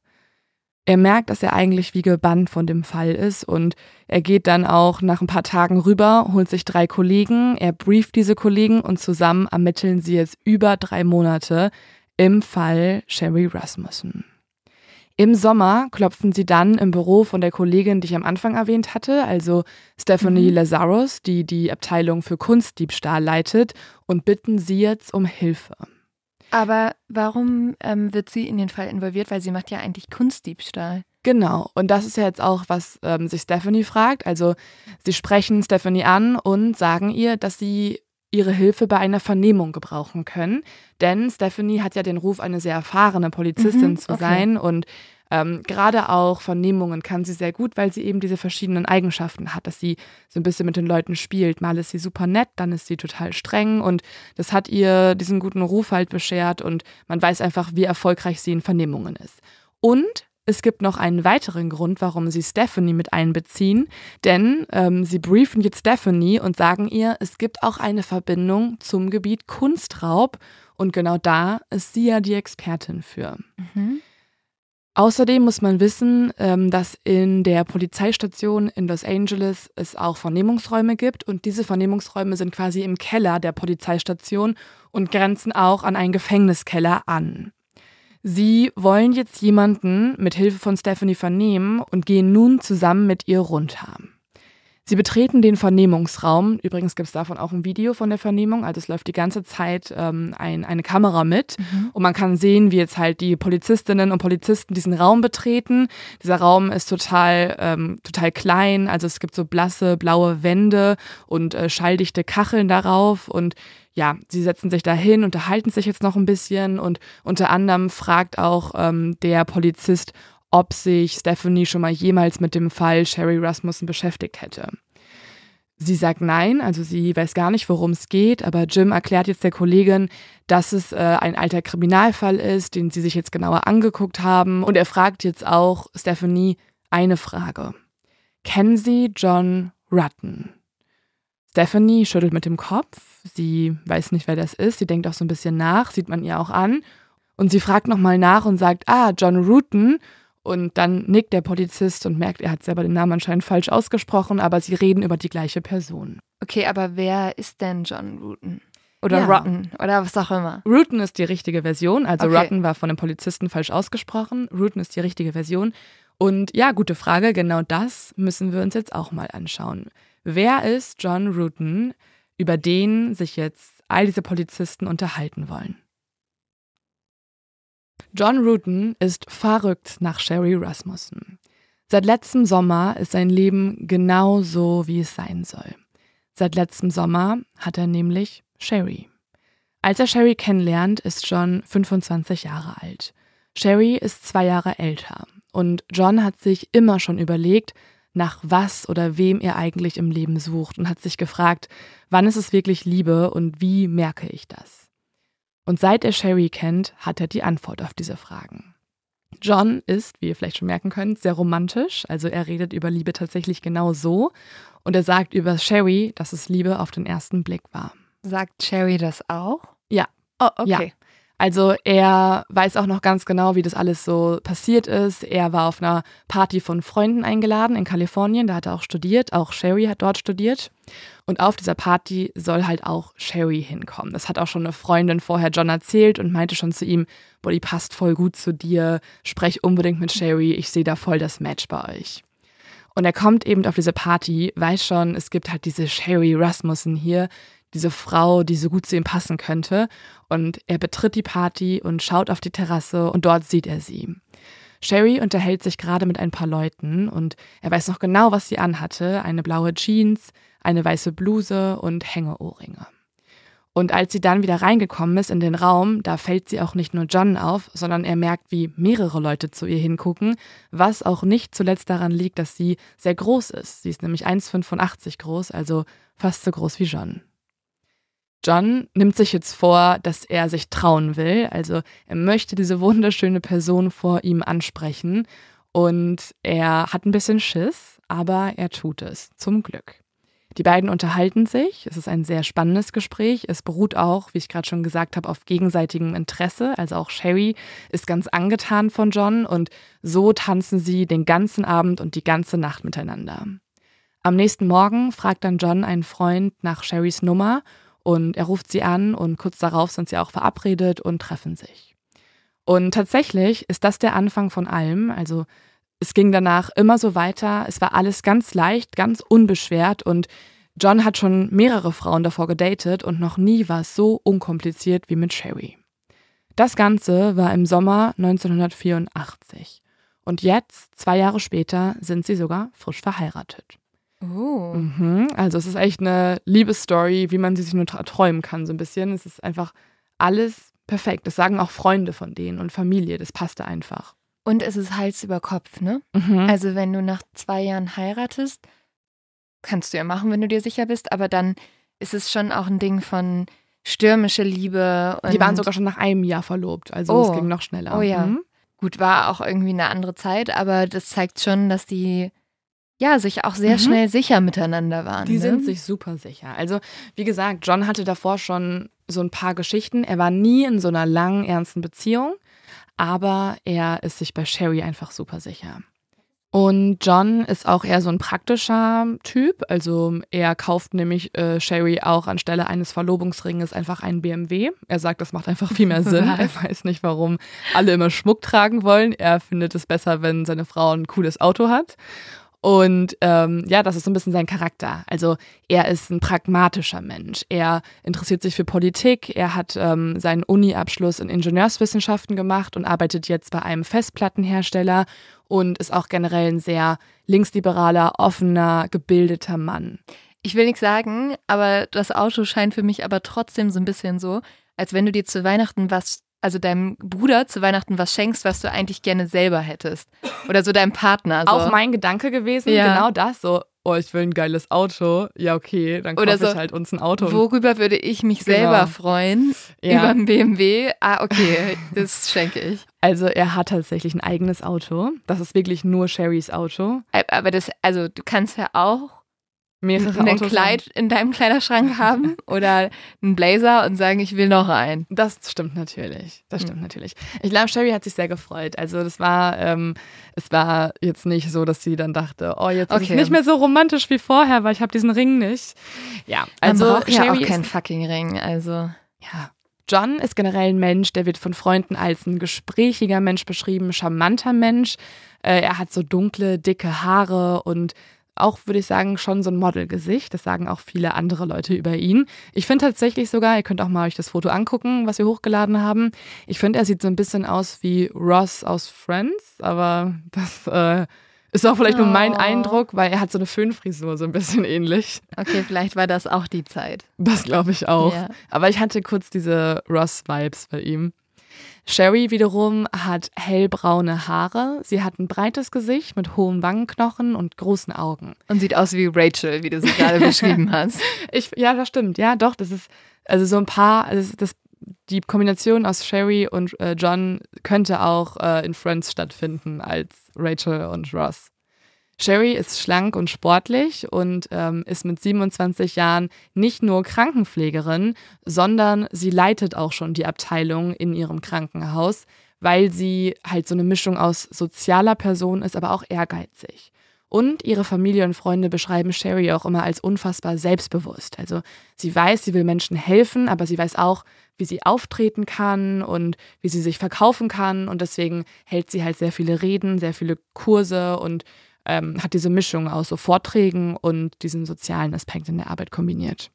Er merkt, dass er eigentlich wie gebannt von dem Fall ist und er geht dann auch nach ein paar Tagen rüber, holt sich drei Kollegen, er brieft diese Kollegen und zusammen ermitteln sie jetzt über drei Monate im Fall Sherry Rasmussen. Im Sommer klopfen sie dann im Büro von der Kollegin, die ich am Anfang erwähnt hatte, also Stephanie mhm. Lazarus, die die Abteilung für Kunstdiebstahl leitet, und bitten sie jetzt um Hilfe. Aber warum ähm, wird sie in den Fall involviert? Weil sie macht ja eigentlich Kunstdiebstahl. Genau, und das ist ja jetzt auch, was ähm, sich Stephanie fragt. Also sie sprechen Stephanie an und sagen ihr, dass sie ihre Hilfe bei einer Vernehmung gebrauchen können. Denn Stephanie hat ja den Ruf, eine sehr erfahrene Polizistin mhm, zu okay. sein und ähm, Gerade auch Vernehmungen kann sie sehr gut, weil sie eben diese verschiedenen Eigenschaften hat, dass sie so ein bisschen mit den Leuten spielt. Mal ist sie super nett, dann ist sie total streng und das hat ihr diesen guten Ruf halt beschert und man weiß einfach, wie erfolgreich sie in Vernehmungen ist. Und es gibt noch einen weiteren Grund, warum sie Stephanie mit einbeziehen, denn ähm, sie briefen jetzt Stephanie und sagen ihr, es gibt auch eine Verbindung zum Gebiet Kunstraub und genau da ist sie ja die Expertin für. Mhm. Außerdem muss man wissen, ähm, dass in der Polizeistation in Los Angeles es auch Vernehmungsräume gibt und diese Vernehmungsräume sind quasi im Keller der Polizeistation und grenzen auch an einen Gefängniskeller an. Sie wollen jetzt jemanden mit Hilfe von Stephanie vernehmen und gehen nun zusammen mit ihr runter. Sie betreten den Vernehmungsraum. Übrigens gibt es davon auch ein Video von der Vernehmung. Also es läuft die ganze Zeit ähm, ein, eine Kamera mit. Mhm. Und man kann sehen, wie jetzt halt die Polizistinnen und Polizisten diesen Raum betreten. Dieser Raum ist total, ähm, total klein. Also es gibt so blasse, blaue Wände und äh, schalldichte Kacheln darauf. Und ja, sie setzen sich dahin, unterhalten sich jetzt noch ein bisschen. Und unter anderem fragt auch ähm, der Polizist, ob sich Stephanie schon mal jemals mit dem Fall Sherry Rasmussen beschäftigt hätte. Sie sagt nein, also sie weiß gar nicht, worum es geht, aber Jim erklärt jetzt der Kollegin, dass es äh, ein alter Kriminalfall ist, den sie sich jetzt genauer angeguckt haben. Und er fragt jetzt auch Stephanie eine Frage. Kennen Sie John Rutten? Stephanie schüttelt mit dem Kopf. Sie weiß nicht, wer das ist. Sie denkt auch so ein bisschen nach, sieht man ihr auch an. Und sie fragt nochmal nach und sagt, ah, John Rutten. Und dann nickt der Polizist und merkt, er hat selber den Namen anscheinend falsch ausgesprochen, aber sie reden über die gleiche Person. Okay, aber wer ist denn John Rutten? Oder ja. Rotten oder was auch immer. Rutten ist die richtige Version. Also okay. Rotten war von dem Polizisten falsch ausgesprochen. Rutten ist die richtige Version. Und ja, gute Frage. Genau das müssen wir uns jetzt auch mal anschauen. Wer ist John Rutten, über den sich jetzt all diese Polizisten unterhalten wollen? John Rutten ist verrückt nach Sherry Rasmussen. Seit letztem Sommer ist sein Leben genau so, wie es sein soll. Seit letztem Sommer hat er nämlich Sherry. Als er Sherry kennenlernt, ist John 25 Jahre alt. Sherry ist zwei Jahre älter. Und John hat sich immer schon überlegt, nach was oder wem er eigentlich im Leben sucht und hat sich gefragt, wann ist es wirklich Liebe und wie merke ich das? Und seit er Sherry kennt, hat er die Antwort auf diese Fragen. John ist, wie ihr vielleicht schon merken könnt, sehr romantisch, also er redet über Liebe tatsächlich genau so und er sagt über Sherry, dass es Liebe auf den ersten Blick war. Sagt Sherry das auch? Ja. Oh, okay. Ja. Also er weiß auch noch ganz genau, wie das alles so passiert ist. Er war auf einer Party von Freunden eingeladen in Kalifornien, da hat er auch studiert, auch Sherry hat dort studiert. Und auf dieser Party soll halt auch Sherry hinkommen. Das hat auch schon eine Freundin vorher John erzählt und meinte schon zu ihm, boah, die passt voll gut zu dir, sprech unbedingt mit Sherry, ich sehe da voll das Match bei euch. Und er kommt eben auf diese Party, weiß schon, es gibt halt diese Sherry Rasmussen hier, diese Frau, die so gut zu ihm passen könnte. Und er betritt die Party und schaut auf die Terrasse und dort sieht er sie. Sherry unterhält sich gerade mit ein paar Leuten und er weiß noch genau, was sie anhatte. Eine blaue Jeans, eine weiße Bluse und Hängeohrringe. Und als sie dann wieder reingekommen ist in den Raum, da fällt sie auch nicht nur John auf, sondern er merkt, wie mehrere Leute zu ihr hingucken, was auch nicht zuletzt daran liegt, dass sie sehr groß ist. Sie ist nämlich 1,85 groß, also fast so groß wie John. John nimmt sich jetzt vor, dass er sich trauen will. Also er möchte diese wunderschöne Person vor ihm ansprechen. Und er hat ein bisschen Schiss, aber er tut es, zum Glück. Die beiden unterhalten sich. Es ist ein sehr spannendes Gespräch. Es beruht auch, wie ich gerade schon gesagt habe, auf gegenseitigem Interesse. Also auch Sherry ist ganz angetan von John und so tanzen sie den ganzen Abend und die ganze Nacht miteinander. Am nächsten Morgen fragt dann John einen Freund nach Sherrys Nummer und er ruft sie an und kurz darauf sind sie auch verabredet und treffen sich. Und tatsächlich ist das der Anfang von allem. Also es ging danach immer so weiter. Es war alles ganz leicht, ganz unbeschwert und John hat schon mehrere Frauen davor gedatet und noch nie war es so unkompliziert wie mit Sherry. Das Ganze war im Sommer 1984. Und jetzt, zwei Jahre später, sind sie sogar frisch verheiratet. Oh. Mhm, also es ist echt eine Liebesstory, wie man sie sich nur träumen kann, so ein bisschen. Es ist einfach alles perfekt. Das sagen auch Freunde von denen und Familie. Das passte einfach. Und es ist Hals über Kopf, ne? Mhm. Also wenn du nach zwei Jahren heiratest, kannst du ja machen, wenn du dir sicher bist, aber dann ist es schon auch ein Ding von stürmische Liebe. Die waren sogar schon nach einem Jahr verlobt, also oh. es ging noch schneller. Oh ja. Mhm. Gut, war auch irgendwie eine andere Zeit, aber das zeigt schon, dass die ja, sich auch sehr mhm. schnell sicher miteinander waren. Die ne? sind sich super sicher. Also, wie gesagt, John hatte davor schon so ein paar Geschichten. Er war nie in so einer langen, ernsten Beziehung, aber er ist sich bei Sherry einfach super sicher. Und John ist auch eher so ein praktischer Typ. Also er kauft nämlich äh, Sherry auch anstelle eines Verlobungsringes einfach einen BMW. Er sagt, das macht einfach viel mehr [LAUGHS] Sinn. er weiß nicht, warum alle immer Schmuck tragen wollen. Er findet es besser, wenn seine Frau ein cooles Auto hat. Und ähm, ja, das ist so ein bisschen sein Charakter. Also er ist ein pragmatischer Mensch. Er interessiert sich für Politik. Er hat ähm, seinen Uni-Abschluss in Ingenieurswissenschaften gemacht und arbeitet jetzt bei einem Festplattenhersteller und ist auch generell ein sehr linksliberaler, offener, gebildeter Mann. Ich will nichts sagen, aber das Auto scheint für mich aber trotzdem so ein bisschen so, als wenn du dir zu Weihnachten was also deinem Bruder zu Weihnachten was schenkst, was du eigentlich gerne selber hättest. Oder so deinem Partner. So. Auch mein Gedanke gewesen, ja. genau das, so, oh, ich will ein geiles Auto. Ja, okay, dann kaufe so, ich halt uns ein Auto. Worüber würde ich mich genau. selber freuen? Ja. Über ein BMW? Ah, okay, das schenke ich. Also er hat tatsächlich ein eigenes Auto. Das ist wirklich nur Sherrys Auto. Aber das, also du kannst ja auch mehrere ein Autos Kleid in deinem Kleiderschrank [LAUGHS] haben oder einen Blazer und sagen, ich will noch einen. Das stimmt natürlich. Das hm. stimmt mhm. natürlich. Ich glaube, Sherry hat sich sehr gefreut. Also das war, ähm, es war jetzt nicht so, dass sie dann dachte, oh, jetzt okay. ist es nicht mehr so romantisch wie vorher, weil ich habe diesen Ring nicht. Ja, also Man braucht Sherry ja auch keinen fucking Ring. Also ja. John ist generell ein Mensch, der wird von Freunden als ein gesprächiger Mensch beschrieben, charmanter Mensch. Äh, er hat so dunkle, dicke Haare und auch, würde ich sagen, schon so ein Modelgesicht. Das sagen auch viele andere Leute über ihn. Ich finde tatsächlich sogar, ihr könnt auch mal euch das Foto angucken, was wir hochgeladen haben. Ich finde, er sieht so ein bisschen aus wie Ross aus Friends, aber das äh, ist auch vielleicht oh. nur mein oh. Eindruck, weil er hat so eine Föhnfrisur, so ein bisschen ähnlich. Okay, vielleicht war das auch die Zeit. Das glaube ich auch. Ja. Aber ich hatte kurz diese Ross-Vibes bei ihm. Sherry wiederum hat hellbraune Haare. Sie hat ein breites Gesicht mit hohen Wangenknochen und großen Augen. Und sieht aus wie Rachel, wie du sie gerade [LAUGHS] beschrieben hast. Ich, ja, das stimmt. Ja, doch, das ist also so ein paar, also das, die Kombination aus Sherry und äh, John könnte auch äh, in Friends stattfinden als Rachel und Ross. Sherry ist schlank und sportlich und ähm, ist mit 27 Jahren nicht nur Krankenpflegerin, sondern sie leitet auch schon die Abteilung in ihrem Krankenhaus, weil sie halt so eine Mischung aus sozialer Person ist, aber auch ehrgeizig. Und ihre Familie und Freunde beschreiben Sherry auch immer als unfassbar selbstbewusst. Also sie weiß, sie will Menschen helfen, aber sie weiß auch, wie sie auftreten kann und wie sie sich verkaufen kann. Und deswegen hält sie halt sehr viele Reden, sehr viele Kurse und ähm, hat diese Mischung aus so Vorträgen und diesen sozialen Aspekt in der Arbeit kombiniert.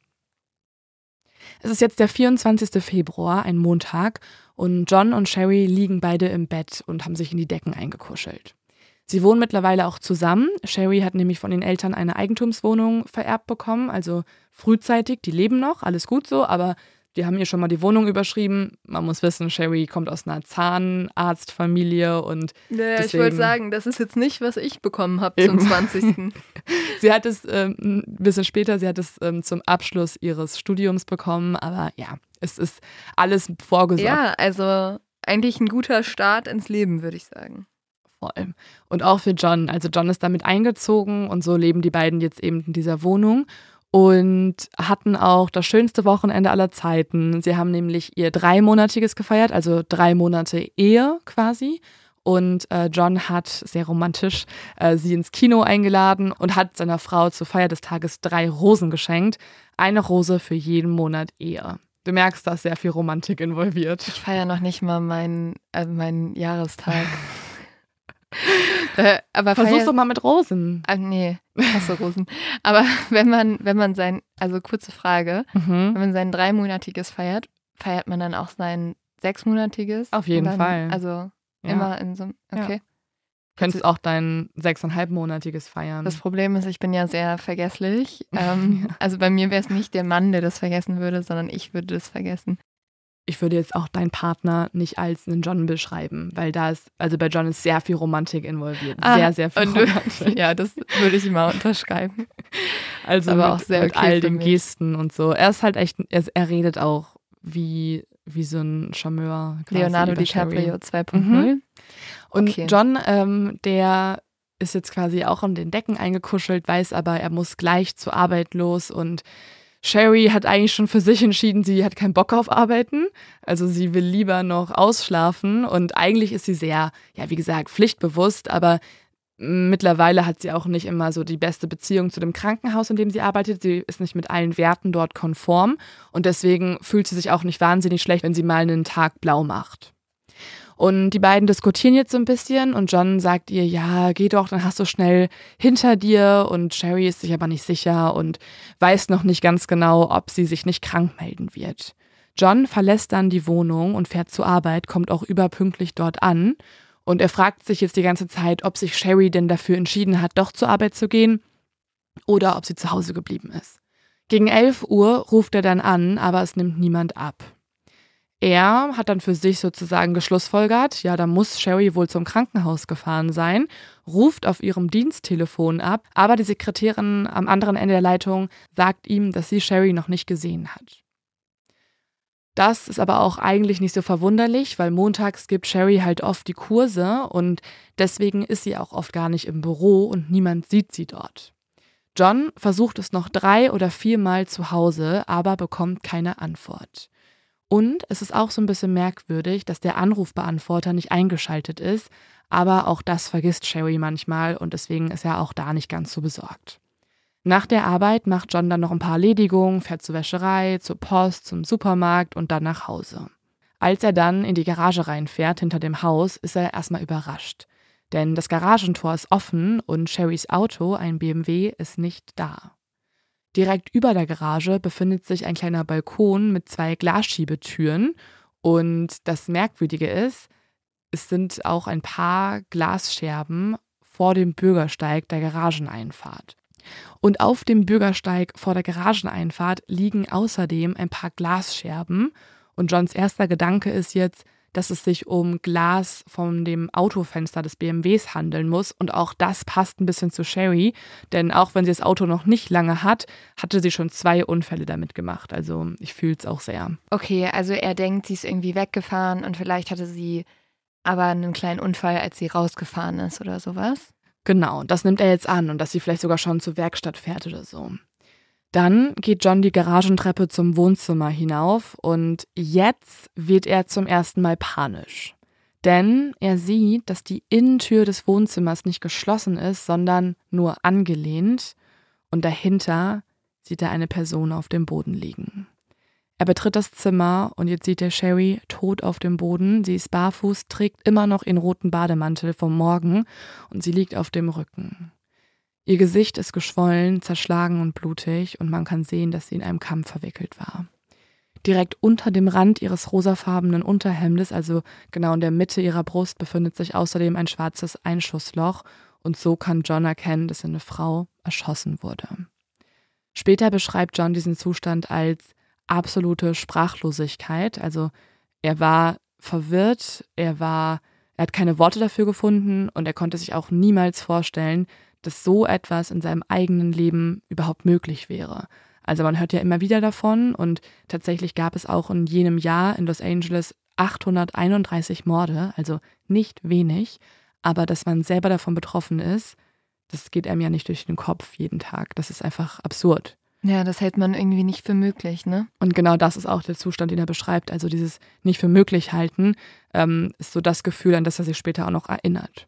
Es ist jetzt der 24. Februar, ein Montag, und John und Sherry liegen beide im Bett und haben sich in die Decken eingekuschelt. Sie wohnen mittlerweile auch zusammen. Sherry hat nämlich von den Eltern eine Eigentumswohnung vererbt bekommen, also frühzeitig. Die leben noch, alles gut so, aber die haben ihr schon mal die Wohnung überschrieben. Man muss wissen, Sherry kommt aus einer Zahnarztfamilie und. Naja, deswegen, ich wollte sagen, das ist jetzt nicht, was ich bekommen habe zum 20. [LAUGHS] sie hat es ähm, ein bisschen später, sie hat es ähm, zum Abschluss ihres Studiums bekommen, aber ja, es ist alles vorgesorgt. Ja, also eigentlich ein guter Start ins Leben, würde ich sagen. Voll. Und auch für John. Also John ist damit eingezogen und so leben die beiden jetzt eben in dieser Wohnung und hatten auch das schönste Wochenende aller Zeiten. Sie haben nämlich ihr dreimonatiges gefeiert, also drei Monate Ehe quasi. Und äh, John hat sehr romantisch äh, sie ins Kino eingeladen und hat seiner Frau zur Feier des Tages drei Rosen geschenkt. Eine Rose für jeden Monat Ehe. Du merkst, da ist sehr viel Romantik involviert. Ich feiere noch nicht mal meinen, also meinen Jahrestag. [LAUGHS] Äh, aber Versuch's doch mal mit Rosen. Ah, nee, hasse Rosen. Aber [LAUGHS] wenn man, wenn man sein, also kurze Frage, mhm. wenn man sein dreimonatiges feiert, feiert man dann auch sein sechsmonatiges? Auf jeden dann, Fall. Also ja. immer in so okay. Ja. Könntest auch dein sechseinhalbmonatiges feiern. Das Problem ist, ich bin ja sehr vergesslich. [LAUGHS] Ähm, ja. Also bei mir wäre es nicht der Mann, der das vergessen würde, sondern ich würde das vergessen ich würde jetzt auch deinen Partner nicht als einen John beschreiben, weil da ist, also bei John ist sehr viel Romantik involviert. Ah, sehr, sehr viel Romantik. [LAUGHS] ja, das würde ich mal unterschreiben. Also aber mit, auch sehr mit okay all den Gesten und so. Er ist halt echt, er, er redet auch wie, wie so ein Charmeur. Leonardo DiCaprio 2.0. Mhm. Und okay. John, ähm, der ist jetzt quasi auch an den Decken eingekuschelt, weiß aber, er muss gleich zur Arbeit los und Sherry hat eigentlich schon für sich entschieden, sie hat keinen Bock auf Arbeiten. Also sie will lieber noch ausschlafen und eigentlich ist sie sehr, ja, wie gesagt, pflichtbewusst, aber mittlerweile hat sie auch nicht immer so die beste Beziehung zu dem Krankenhaus, in dem sie arbeitet. Sie ist nicht mit allen Werten dort konform und deswegen fühlt sie sich auch nicht wahnsinnig schlecht, wenn sie mal einen Tag blau macht. Und die beiden diskutieren jetzt so ein bisschen und John sagt ihr, ja, geh doch, dann hast du schnell hinter dir. Und Sherry ist sich aber nicht sicher und weiß noch nicht ganz genau, ob sie sich nicht krank melden wird. John verlässt dann die Wohnung und fährt zur Arbeit, kommt auch überpünktlich dort an. Und er fragt sich jetzt die ganze Zeit, ob sich Sherry denn dafür entschieden hat, doch zur Arbeit zu gehen oder ob sie zu Hause geblieben ist. Gegen 11 Uhr ruft er dann an, aber es nimmt niemand ab. Er hat dann für sich sozusagen geschlussfolgert, ja, da muss Sherry wohl zum Krankenhaus gefahren sein, ruft auf ihrem Diensttelefon ab, aber die Sekretärin am anderen Ende der Leitung sagt ihm, dass sie Sherry noch nicht gesehen hat. Das ist aber auch eigentlich nicht so verwunderlich, weil montags gibt Sherry halt oft die Kurse und deswegen ist sie auch oft gar nicht im Büro und niemand sieht sie dort. John versucht es noch drei oder viermal zu Hause, aber bekommt keine Antwort. Und es ist auch so ein bisschen merkwürdig, dass der Anrufbeantworter nicht eingeschaltet ist, aber auch das vergisst Sherry manchmal und deswegen ist er auch da nicht ganz so besorgt. Nach der Arbeit macht John dann noch ein paar Erledigungen, fährt zur Wäscherei, zur Post, zum Supermarkt und dann nach Hause. Als er dann in die Garage reinfährt hinter dem Haus, ist er erstmal überrascht. Denn das Garagentor ist offen und Sherrys Auto, ein BMW, ist nicht da. Direkt über der Garage befindet sich ein kleiner Balkon mit zwei Glasschiebetüren. Und das Merkwürdige ist, es sind auch ein paar Glasscherben vor dem Bürgersteig der Garageneinfahrt. Und auf dem Bürgersteig vor der Garageneinfahrt liegen außerdem ein paar Glasscherben. Und Johns erster Gedanke ist jetzt, dass es sich um Glas von dem Autofenster des BMWs handeln muss. Und auch das passt ein bisschen zu Sherry, denn auch wenn sie das Auto noch nicht lange hat, hatte sie schon zwei Unfälle damit gemacht. Also ich fühle es auch sehr. Okay, also er denkt, sie ist irgendwie weggefahren und vielleicht hatte sie aber einen kleinen Unfall, als sie rausgefahren ist oder sowas. Genau, das nimmt er jetzt an und dass sie vielleicht sogar schon zur Werkstatt fährt oder so. Dann geht John die Garagentreppe zum Wohnzimmer hinauf und jetzt wird er zum ersten Mal panisch. Denn er sieht, dass die Innentür des Wohnzimmers nicht geschlossen ist, sondern nur angelehnt und dahinter sieht er eine Person auf dem Boden liegen. Er betritt das Zimmer und jetzt sieht er Sherry tot auf dem Boden. Sie ist barfuß, trägt immer noch ihren roten Bademantel vom Morgen und sie liegt auf dem Rücken. Ihr Gesicht ist geschwollen, zerschlagen und blutig und man kann sehen, dass sie in einem Kampf verwickelt war. Direkt unter dem Rand ihres rosafarbenen Unterhemdes, also genau in der Mitte ihrer Brust, befindet sich außerdem ein schwarzes Einschussloch und so kann John erkennen, dass eine Frau erschossen wurde. Später beschreibt John diesen Zustand als absolute Sprachlosigkeit, also er war verwirrt, er war, er hat keine Worte dafür gefunden und er konnte sich auch niemals vorstellen, dass so etwas in seinem eigenen Leben überhaupt möglich wäre. Also man hört ja immer wieder davon und tatsächlich gab es auch in jenem Jahr in Los Angeles 831 Morde, also nicht wenig, aber dass man selber davon betroffen ist, das geht einem ja nicht durch den Kopf jeden Tag. Das ist einfach absurd. Ja, das hält man irgendwie nicht für möglich, ne? Und genau das ist auch der Zustand, den er beschreibt. Also dieses nicht für möglich halten ähm, ist so das Gefühl, an das er sich später auch noch erinnert.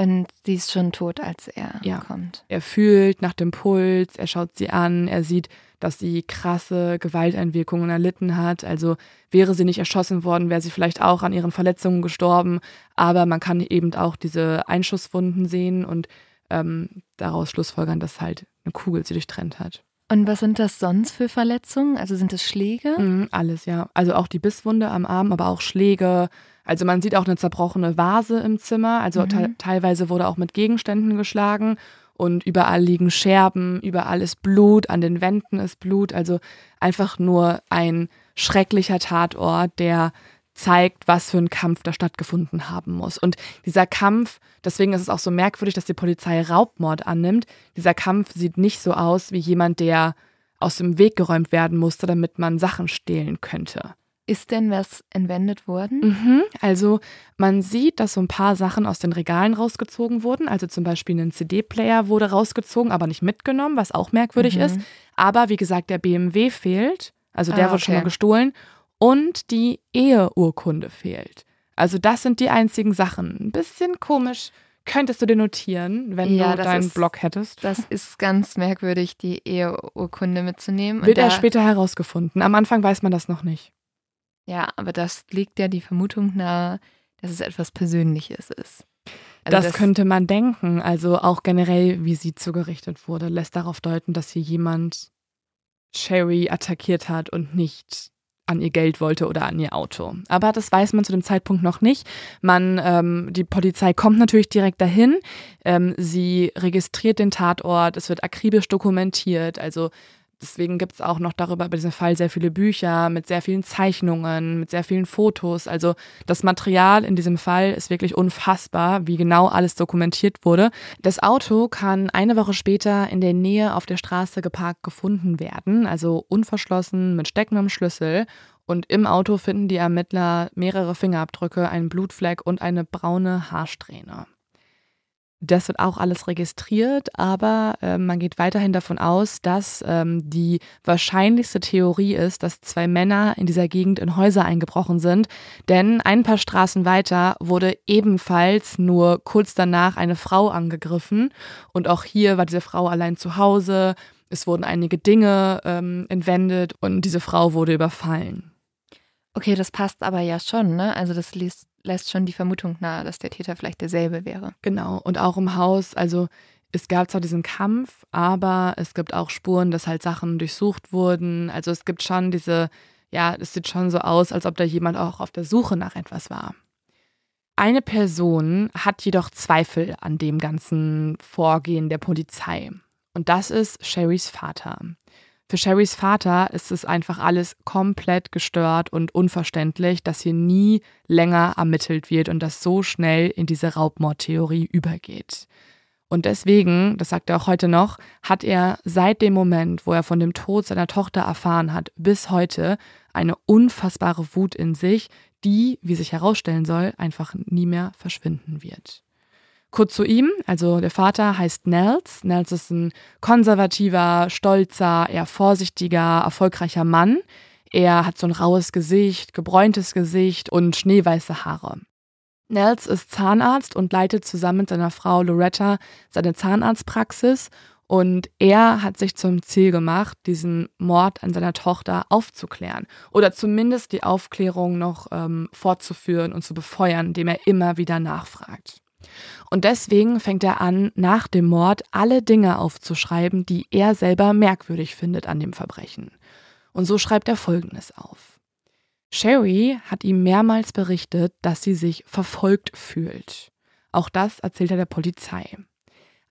Und sie ist schon tot, als er ja. kommt. Er fühlt nach dem Puls, er schaut sie an, er sieht, dass sie krasse Gewalteinwirkungen erlitten hat. Also wäre sie nicht erschossen worden, wäre sie vielleicht auch an ihren Verletzungen gestorben. Aber man kann eben auch diese Einschusswunden sehen und ähm, daraus schlussfolgern, dass halt eine Kugel sie durchtrennt hat. Und was sind das sonst für Verletzungen? Also sind es Schläge? Mhm, alles, ja. Also auch die Bisswunde am Arm, aber auch Schläge, also man sieht auch eine zerbrochene Vase im Zimmer. Also mhm. te teilweise wurde auch mit Gegenständen geschlagen und überall liegen Scherben, überall ist Blut, an den Wänden ist Blut. Also einfach nur ein schrecklicher Tatort, der zeigt, was für ein Kampf da stattgefunden haben muss. Und dieser Kampf, deswegen ist es auch so merkwürdig, dass die Polizei Raubmord annimmt. Dieser Kampf sieht nicht so aus wie jemand, der aus dem Weg geräumt werden musste, damit man Sachen stehlen könnte. Ist denn was entwendet worden? Mhm. Also man sieht, dass so ein paar Sachen aus den Regalen rausgezogen wurden. Also zum Beispiel ein CD-Player wurde rausgezogen, aber nicht mitgenommen, was auch merkwürdig mhm. ist. Aber wie gesagt, der BMW fehlt. Also der ah, wurde schon mal gestohlen. Und die Eheurkunde fehlt. Also das sind die einzigen Sachen. Ein bisschen komisch. Könntest du dir notieren, wenn ja, du deinen ist, Blog hättest? Das ist ganz merkwürdig, die Eheurkunde mitzunehmen. Wird er später herausgefunden. Am Anfang weiß man das noch nicht. Ja, aber das legt ja die Vermutung nahe, dass es etwas Persönliches ist. Also das, das, könnte man denken. Also auch generell, wie sie zugerichtet wurde, lässt darauf deuten, dass hier jemand Sherry attackiert hat und nicht an ihr Geld wollte oder an ihr Auto. Aber das weiß man zu dem Zeitpunkt noch nicht. Man, ähm, die Polizei kommt natürlich direkt dahin. Ähm, sie registriert den Tatort. Es wird akribisch dokumentiert. Also Deswegen gibt es auch noch darüber über diesen Fall sehr viele Bücher mit sehr vielen Zeichnungen, mit sehr vielen Fotos. Also das Material in diesem Fall ist wirklich unfassbar, wie genau alles dokumentiert wurde. Das Auto kann eine Woche später in der Nähe auf der Straße geparkt gefunden werden, also unverschlossen mit steckendem Schlüssel. Und im Auto finden die Ermittler mehrere Fingerabdrücke, einen Blutfleck und eine braune Haarsträhne. Das wird auch alles registriert, aber äh, man geht weiterhin davon aus, dass ähm, die wahrscheinlichste Theorie ist, dass zwei Männer in dieser Gegend in Häuser eingebrochen sind. Denn ein paar Straßen weiter wurde ebenfalls nur kurz danach eine Frau angegriffen. Und auch hier war diese Frau allein zu Hause. Es wurden einige Dinge ähm, entwendet und diese Frau wurde überfallen. Okay, das passt aber ja schon, ne? Also das liest lässt schon die Vermutung nahe, dass der Täter vielleicht derselbe wäre. Genau, und auch im Haus, also es gab zwar diesen Kampf, aber es gibt auch Spuren, dass halt Sachen durchsucht wurden. Also es gibt schon diese, ja, es sieht schon so aus, als ob da jemand auch auf der Suche nach etwas war. Eine Person hat jedoch Zweifel an dem ganzen Vorgehen der Polizei. Und das ist Sherrys Vater. Für Sherrys Vater ist es einfach alles komplett gestört und unverständlich, dass hier nie länger ermittelt wird und das so schnell in diese Raubmordtheorie übergeht. Und deswegen, das sagt er auch heute noch, hat er seit dem Moment, wo er von dem Tod seiner Tochter erfahren hat, bis heute eine unfassbare Wut in sich, die, wie sich herausstellen soll, einfach nie mehr verschwinden wird. Kurz zu ihm, also der Vater heißt Nels. Nels ist ein konservativer, stolzer, eher vorsichtiger, erfolgreicher Mann. Er hat so ein raues Gesicht, gebräuntes Gesicht und schneeweiße Haare. Nels ist Zahnarzt und leitet zusammen mit seiner Frau Loretta seine Zahnarztpraxis und er hat sich zum Ziel gemacht, diesen Mord an seiner Tochter aufzuklären oder zumindest die Aufklärung noch ähm, fortzuführen und zu befeuern, indem er immer wieder nachfragt. Und deswegen fängt er an, nach dem Mord alle Dinge aufzuschreiben, die er selber merkwürdig findet an dem Verbrechen. Und so schreibt er Folgendes auf. Sherry hat ihm mehrmals berichtet, dass sie sich verfolgt fühlt. Auch das erzählt er der Polizei.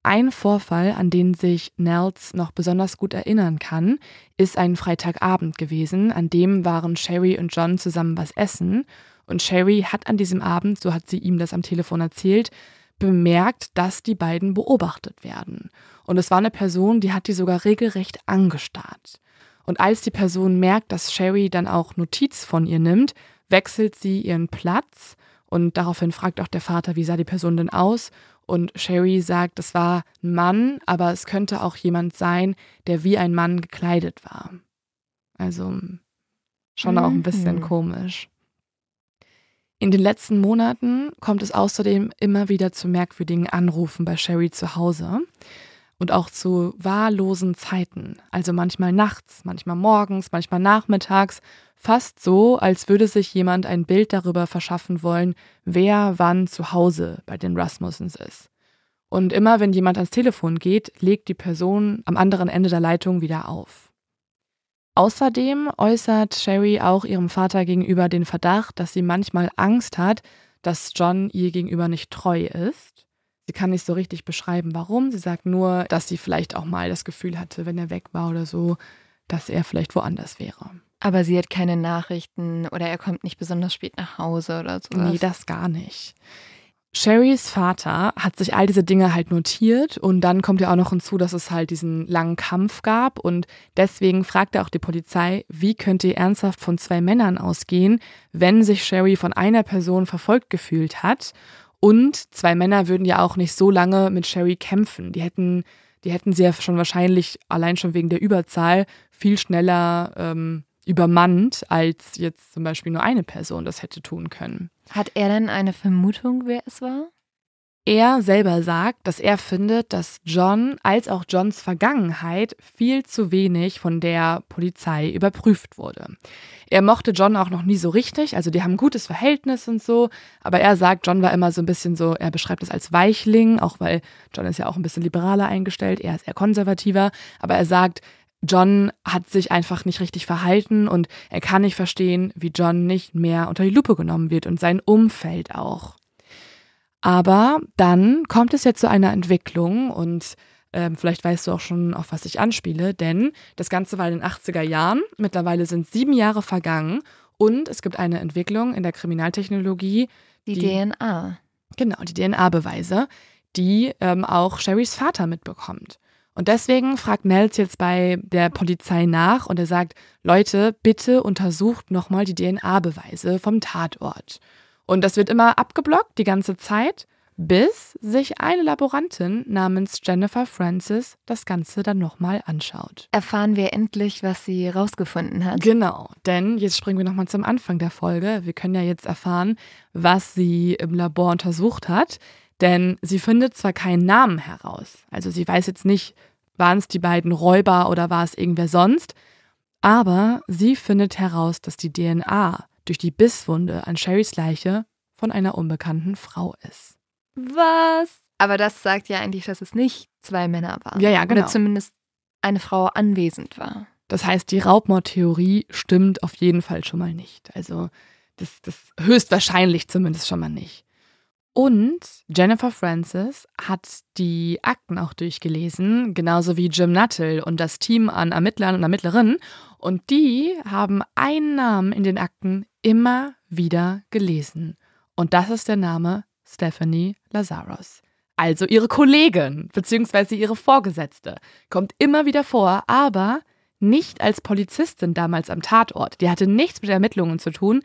Ein Vorfall, an den sich Nels noch besonders gut erinnern kann, ist ein Freitagabend gewesen, an dem waren Sherry und John zusammen was essen und Sherry hat an diesem Abend, so hat sie ihm das am Telefon erzählt, bemerkt, dass die beiden beobachtet werden. Und es war eine Person, die hat die sogar regelrecht angestarrt. Und als die Person merkt, dass Sherry dann auch Notiz von ihr nimmt, wechselt sie ihren Platz und daraufhin fragt auch der Vater, wie sah die Person denn aus? Und Sherry sagt, es war ein Mann, aber es könnte auch jemand sein, der wie ein Mann gekleidet war. Also schon auch ein bisschen mhm. komisch. In den letzten Monaten kommt es außerdem immer wieder zu merkwürdigen Anrufen bei Sherry zu Hause und auch zu wahllosen Zeiten, also manchmal nachts, manchmal morgens, manchmal nachmittags, fast so, als würde sich jemand ein Bild darüber verschaffen wollen, wer wann zu Hause bei den Rasmussens ist. Und immer wenn jemand ans Telefon geht, legt die Person am anderen Ende der Leitung wieder auf. Außerdem äußert Sherry auch ihrem Vater gegenüber den Verdacht, dass sie manchmal Angst hat, dass John ihr gegenüber nicht treu ist. Sie kann nicht so richtig beschreiben, warum. Sie sagt nur, dass sie vielleicht auch mal das Gefühl hatte, wenn er weg war oder so, dass er vielleicht woanders wäre. Aber sie hat keine Nachrichten oder er kommt nicht besonders spät nach Hause oder so. Nee, das gar nicht. Sherrys Vater hat sich all diese Dinge halt notiert und dann kommt ja auch noch hinzu, dass es halt diesen langen Kampf gab und deswegen fragt er auch die Polizei, wie könnte ihr ernsthaft von zwei Männern ausgehen, wenn sich Sherry von einer Person verfolgt gefühlt hat und zwei Männer würden ja auch nicht so lange mit Sherry kämpfen. Die hätten, die hätten sie ja schon wahrscheinlich allein schon wegen der Überzahl viel schneller ähm, übermannt, als jetzt zum Beispiel nur eine Person das hätte tun können. Hat er denn eine Vermutung, wer es war? Er selber sagt, dass er findet, dass John als auch Johns Vergangenheit viel zu wenig von der Polizei überprüft wurde. Er mochte John auch noch nie so richtig, also die haben ein gutes Verhältnis und so, aber er sagt, John war immer so ein bisschen so, er beschreibt es als Weichling, auch weil John ist ja auch ein bisschen liberaler eingestellt, er ist eher konservativer, aber er sagt, John hat sich einfach nicht richtig verhalten und er kann nicht verstehen, wie John nicht mehr unter die Lupe genommen wird und sein Umfeld auch. Aber dann kommt es jetzt zu einer Entwicklung und ähm, vielleicht weißt du auch schon, auf was ich anspiele, denn das Ganze war in den 80er Jahren. Mittlerweile sind sieben Jahre vergangen und es gibt eine Entwicklung in der Kriminaltechnologie. Die, die DNA. Genau, die DNA-Beweise, die ähm, auch Sherrys Vater mitbekommt. Und deswegen fragt Nels jetzt bei der Polizei nach und er sagt, Leute, bitte untersucht nochmal die DNA-Beweise vom Tatort. Und das wird immer abgeblockt die ganze Zeit, bis sich eine Laborantin namens Jennifer Francis das Ganze dann nochmal anschaut. Erfahren wir endlich, was sie rausgefunden hat. Genau, denn jetzt springen wir nochmal zum Anfang der Folge. Wir können ja jetzt erfahren, was sie im Labor untersucht hat. Denn sie findet zwar keinen Namen heraus, also sie weiß jetzt nicht, waren es die beiden Räuber oder war es irgendwer sonst, aber sie findet heraus, dass die DNA durch die Bisswunde an Sherrys Leiche von einer unbekannten Frau ist. Was? Aber das sagt ja eigentlich, dass es nicht zwei Männer waren. Ja, ja, genau. Oder zumindest eine Frau anwesend war. Das heißt, die Raubmordtheorie stimmt auf jeden Fall schon mal nicht. Also das, das höchstwahrscheinlich zumindest schon mal nicht. Und Jennifer Francis hat die Akten auch durchgelesen, genauso wie Jim Nuttall und das Team an Ermittlern und Ermittlerinnen. Und die haben einen Namen in den Akten immer wieder gelesen. Und das ist der Name Stephanie Lazaros. Also ihre Kollegin bzw. ihre Vorgesetzte kommt immer wieder vor, aber nicht als Polizistin damals am Tatort. Die hatte nichts mit Ermittlungen zu tun.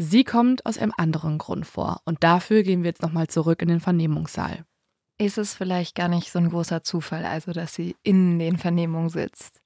Sie kommt aus einem anderen Grund vor. Und dafür gehen wir jetzt nochmal zurück in den Vernehmungssaal. Ist es vielleicht gar nicht so ein großer Zufall, also dass sie in den Vernehmungen sitzt?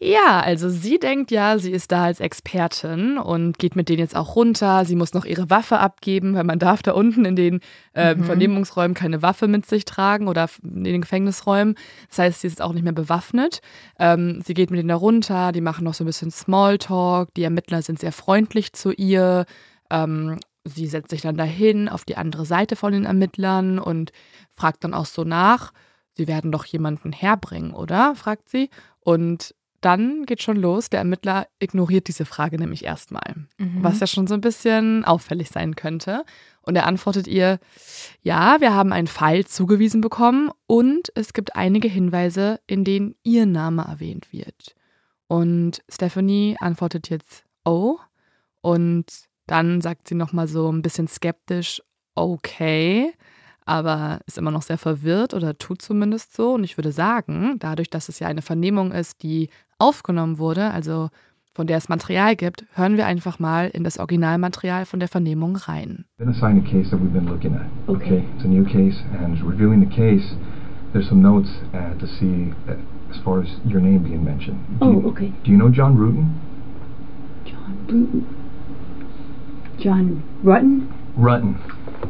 Ja, also sie denkt ja, sie ist da als Expertin und geht mit denen jetzt auch runter. Sie muss noch ihre Waffe abgeben, weil man [LAUGHS] darf da unten in den äh, mhm. Vernehmungsräumen keine Waffe mit sich tragen oder in den Gefängnisräumen. Das heißt, sie ist auch nicht mehr bewaffnet. Ähm, sie geht mit denen da runter, die machen noch so ein bisschen Smalltalk. Die Ermittler sind sehr freundlich zu ihr. Ähm, sie setzt sich dann dahin auf die andere Seite von den Ermittlern und fragt dann auch so nach. Sie werden doch jemanden herbringen, oder? fragt sie. Und dann geht schon los. Der Ermittler ignoriert diese Frage nämlich erstmal, mhm. was ja schon so ein bisschen auffällig sein könnte. Und er antwortet ihr, ja, wir haben einen Fall zugewiesen bekommen und es gibt einige Hinweise, in denen ihr Name erwähnt wird. Und Stephanie antwortet jetzt, oh. Und dann sagt sie nochmal so ein bisschen skeptisch, okay aber ist immer noch sehr verwirrt oder tut zumindest so. Und ich würde sagen, dadurch, dass es ja eine Vernehmung ist, die aufgenommen wurde, also von der es Material gibt, hören wir einfach mal in das Originalmaterial von der Vernehmung rein. Been assigned a case that we've been looking at. Okay, it's a new case, and reviewing the case, there's some notes uh, to see uh, as far as your name being mentioned. Do oh, you, okay. Do you know John Rutan? John Rutan. John Rutten? Rutten.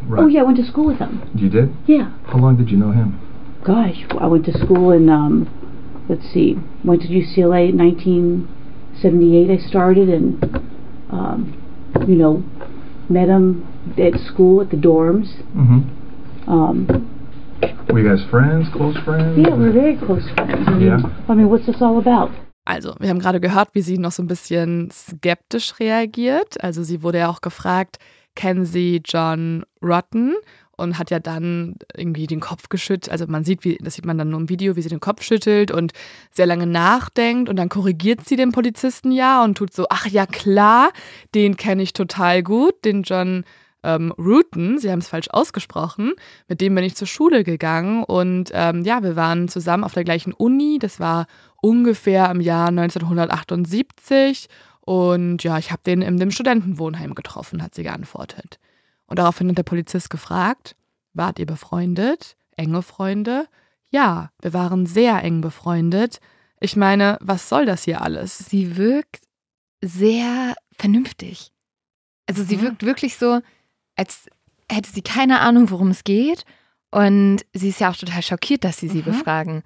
Right. Oh yeah, I went to school with him. You did? Yeah. How long did you know him? Gosh, I went to school in um, let's see, went to UCLA in 1978. I started and um, you know met him at school at the dorms. Mm-hmm. Um, were you guys friends, close friends? Yeah, we're very close friends. I mean, yeah. I mean, what's this all about? Also, wir haben gerade gehört, wie sie noch so ein bisschen skeptisch reagiert. Also, sie wurde ja auch gefragt, kennen Sie John Rotten und hat ja dann irgendwie den Kopf geschüttelt. Also man sieht, wie, das sieht man dann nur im Video, wie sie den Kopf schüttelt und sehr lange nachdenkt und dann korrigiert sie den Polizisten ja und tut so, ach ja klar, den kenne ich total gut, den John ähm, Ruton, sie haben es falsch ausgesprochen, mit dem bin ich zur Schule gegangen und ähm, ja, wir waren zusammen auf der gleichen Uni, das war ungefähr im Jahr 1978 und ja, ich habe den in dem Studentenwohnheim getroffen, hat sie geantwortet. Und daraufhin hat der Polizist gefragt, wart ihr befreundet? Enge Freunde? Ja, wir waren sehr eng befreundet. Ich meine, was soll das hier alles? Sie wirkt sehr vernünftig. Also sie mhm. wirkt wirklich so, als hätte sie keine Ahnung, worum es geht Und sie ist ja auch total schockiert, dass sie sie Mhm. befragen.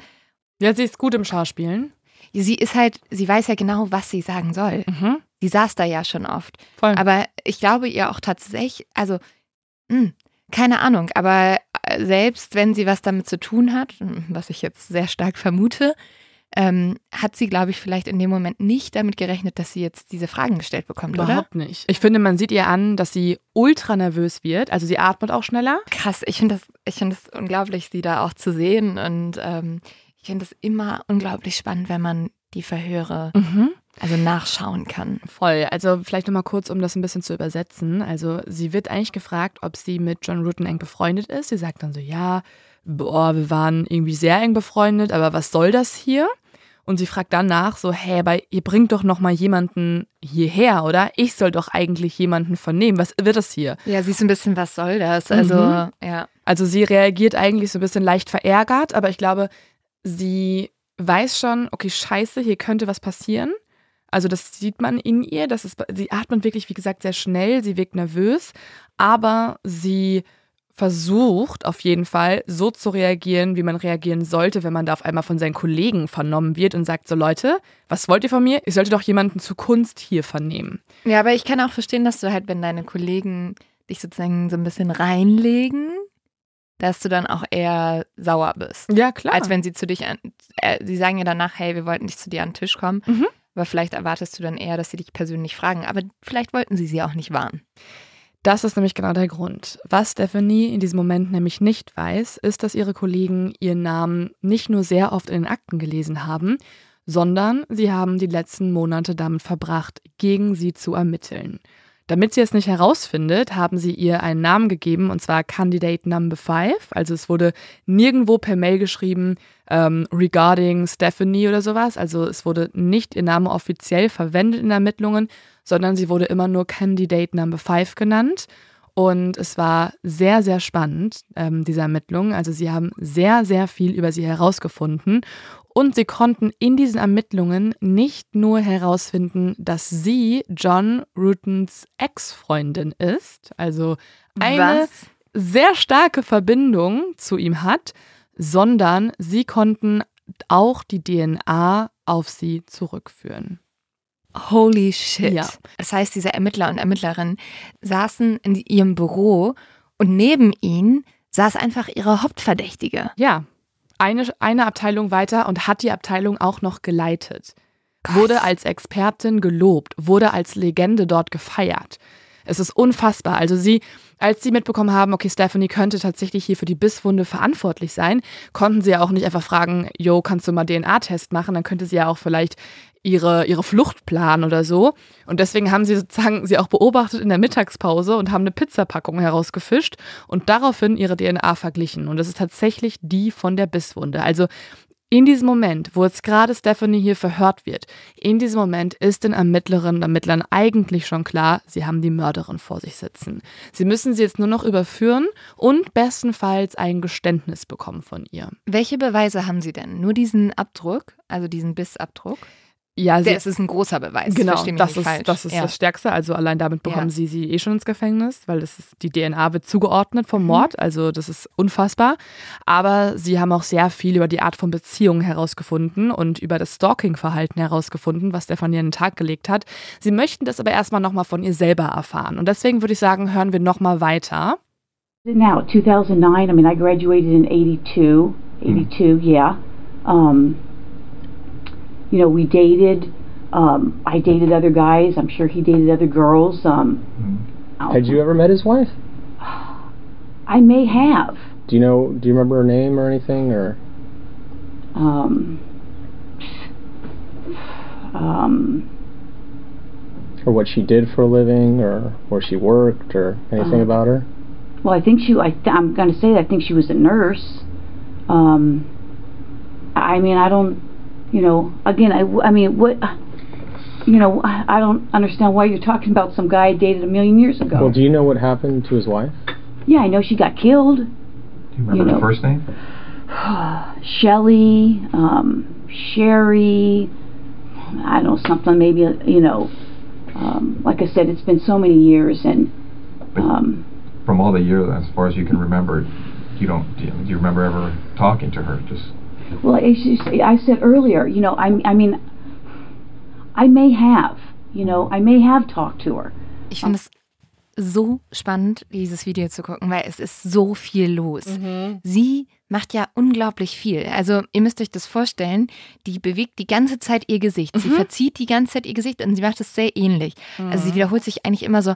Ja, sie ist gut im Schauspielen. Sie ist halt, sie weiß ja genau, was sie sagen soll. Mhm. Sie saß da ja schon oft. Voll. Aber ich glaube ihr auch tatsächlich, also, mh, keine Ahnung, aber äh, selbst wenn sie was damit zu tun hat, was ich jetzt sehr stark vermute, ähm, hat sie, glaube ich, vielleicht in dem Moment nicht damit gerechnet, dass sie jetzt diese Fragen gestellt bekommt, oder? Überhaupt nicht. Ich finde, man sieht ihr an, dass sie ultra nervös wird. Also sie atmet auch schneller. Krass, ich finde das, ich finde das unglaublich, sie da auch zu sehen. Und ähm, ich finde es immer unglaublich spannend, wenn man die Verhöre Mhm. also nachschauen kann. Voll. Also vielleicht nochmal kurz, um das ein bisschen zu übersetzen. Also sie wird eigentlich gefragt, ob sie mit John Rutten eng befreundet ist. Sie sagt dann so, ja, boah, wir waren irgendwie sehr eng befreundet, aber was soll das hier? Und sie fragt dann nach, so, hä, aber ihr bringt doch noch mal jemanden hierher, oder? Ich soll doch eigentlich jemanden vernehmen. Was wird das hier? Ja, sie ist ein bisschen, was soll das? Also, Mhm. ja. Also sie reagiert eigentlich so ein bisschen leicht verärgert, aber ich glaube, sie weiß schon, okay, scheiße, hier könnte was passieren. Also das sieht man in ihr, das ist, sie atmet wirklich, wie gesagt, sehr schnell, sie wirkt nervös, aber sie versucht auf jeden Fall so zu reagieren, wie man reagieren sollte, wenn man da auf einmal von seinen Kollegen vernommen wird und sagt so, Leute, was wollt ihr von mir? Ich sollte doch jemanden zu Kunst hier vernehmen. Ja, aber ich kann auch verstehen, dass du halt, wenn deine Kollegen dich sozusagen so ein bisschen reinlegen, dass du dann auch eher sauer bist. Ja, klar. Als wenn sie zu dich an, äh, sie sagen ja danach, hey, wir wollten nicht zu dir an den Tisch kommen. Mhm. Aber vielleicht erwartest du dann eher, dass sie dich persönlich fragen. Aber vielleicht wollten sie sie auch nicht warnen. Das ist nämlich genau der Grund. Was Stephanie in diesem Moment nämlich nicht weiß, ist, dass ihre Kollegen ihren Namen nicht nur sehr oft in den Akten gelesen haben, sondern sie haben die letzten Monate damit verbracht, gegen sie zu ermitteln. Damit sie es nicht herausfindet, haben sie ihr einen Namen gegeben, und zwar Candidate Number 5. Also es wurde nirgendwo per Mail geschrieben, ähm, regarding Stephanie oder sowas. Also es wurde nicht ihr Name offiziell verwendet in Ermittlungen, sondern sie wurde immer nur Candidate Number 5 genannt. Und es war sehr, sehr spannend, ähm, diese Ermittlungen. Also sie haben sehr, sehr viel über sie herausgefunden. Und sie konnten in diesen Ermittlungen nicht nur herausfinden, dass sie John Rutens Ex-Freundin ist, also eine Was? sehr starke Verbindung zu ihm hat, sondern sie konnten auch die DNA auf sie zurückführen. Holy shit. Ja. Das heißt, diese Ermittler und Ermittlerinnen saßen in ihrem Büro und neben ihnen saß einfach ihre Hauptverdächtige. Ja, eine, eine Abteilung weiter und hat die Abteilung auch noch geleitet. Wurde als Expertin gelobt, wurde als Legende dort gefeiert. Es ist unfassbar. Also sie, als sie mitbekommen haben, okay, Stephanie könnte tatsächlich hier für die Bisswunde verantwortlich sein, konnten sie ja auch nicht einfach fragen, yo, kannst du mal DNA-Test machen? Dann könnte sie ja auch vielleicht ihre, ihre Flucht oder so. Und deswegen haben sie sozusagen sie auch beobachtet in der Mittagspause und haben eine Pizzapackung herausgefischt und daraufhin ihre DNA verglichen. Und das ist tatsächlich die von der Bisswunde. Also in diesem Moment, wo jetzt gerade Stephanie hier verhört wird, in diesem Moment ist den Ermittlerinnen und Ermittlern eigentlich schon klar, sie haben die Mörderin vor sich sitzen. Sie müssen sie jetzt nur noch überführen und bestenfalls ein Geständnis bekommen von ihr. Welche Beweise haben sie denn? Nur diesen Abdruck, also diesen Bissabdruck? Ja, Der, es ist ein großer Beweis. Genau, das ist, falsch. das ist ja. das Stärkste. Also allein damit bekommen Ja. sie sie eh schon ins Gefängnis, weil das ist, die DNA wird zugeordnet vom Mhm. Mord. Also das ist unfassbar. Aber sie haben auch sehr viel über die Art von Beziehungen herausgefunden und über das Stalking-Verhalten herausgefunden, was Stefanie an den Tag gelegt hat. Sie möchten das aber erstmal nochmal von ihr selber erfahren. Und deswegen würde ich sagen, hören wir nochmal weiter. Now, 2009, I mean, I graduated in 82. 82, yeah. Um, you know, we dated. Um, I dated other guys. I'm sure he dated other girls. Um, Mhm. Had you ever met his wife? I may have. Do you know? Do you remember her name or anything? Or Um, um, or what she did for a living, or where she worked, or anything Uh, about her? well, I think she. I th- I'm going to say that I think she was a nurse. Um, I mean, I don't. You know, again, I, I mean, what? You know, I I don't understand why you're talking about some guy I dated a million years ago. Well, do you know what happened to his wife? yeah, I know she got killed. Do you remember You know. her first name? [SIGHS] Shelley, um, Sherry, I don't know, something maybe, you know, um, like I said, it's been so many years and, um, From all the years, as far as you can remember, you don't. Do you, do you remember ever talking to her? Just Well, as you say, I said earlier, you know, I, I mean, I may have, you know, I may have talked to her. Ich finde es so spannend, dieses Video zu gucken, weil es ist so viel los. Sie macht ja unglaublich viel. Also ihr müsst euch das vorstellen, die bewegt die ganze Zeit ihr Gesicht. Sie verzieht die ganze Zeit ihr Gesicht und sie macht es sehr ähnlich. Also sie wiederholt sich eigentlich immer so,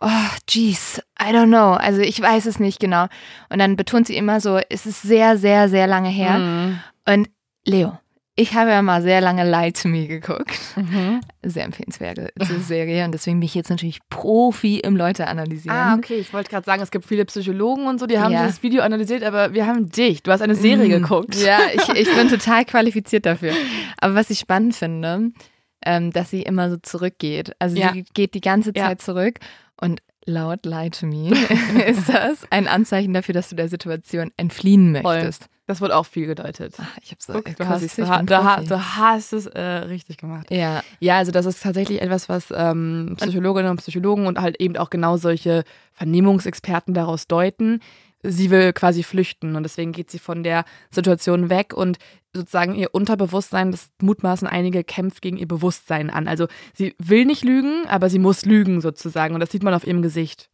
oh, jeez, I don't know. Also ich weiß es nicht genau. Und dann betont sie immer so, es ist sehr, sehr, sehr lange her. Und Leo, ich habe ja mal sehr lange Lie to Me geguckt. Sehr empfehlenswerte Serie. Und deswegen bin ich jetzt natürlich Profi im Leute analysieren. Ah, okay. Ich wollte gerade sagen, es gibt viele Psychologen und so, die haben Ja. dieses Video analysiert, aber wir haben dich. Du hast eine Serie Mm. geguckt. Ja, [LAUGHS] ich, ich bin total qualifiziert dafür. Aber was ich spannend finde, ähm, dass sie immer so zurückgeht. Also Ja. sie geht die ganze Ja. Zeit zurück und laut Lie to Me [LAUGHS] ist das ein Anzeichen dafür, dass du der Situation entfliehen Voll. möchtest. Das wird auch viel gedeutet. Ach, ich habe so Guck, du, hast, ich du, ha- du hast es äh, richtig gemacht. Ja, Ja, also das ist tatsächlich etwas, was ähm, Psychologinnen und Psychologen und halt eben auch genau solche Vernehmungsexperten daraus deuten. Sie will quasi flüchten und deswegen geht sie von der Situation weg und sozusagen ihr Unterbewusstsein, das mutmaßen einige, kämpft gegen ihr Bewusstsein an. Also sie will nicht lügen, aber sie muss lügen sozusagen und das sieht man auf ihrem Gesicht.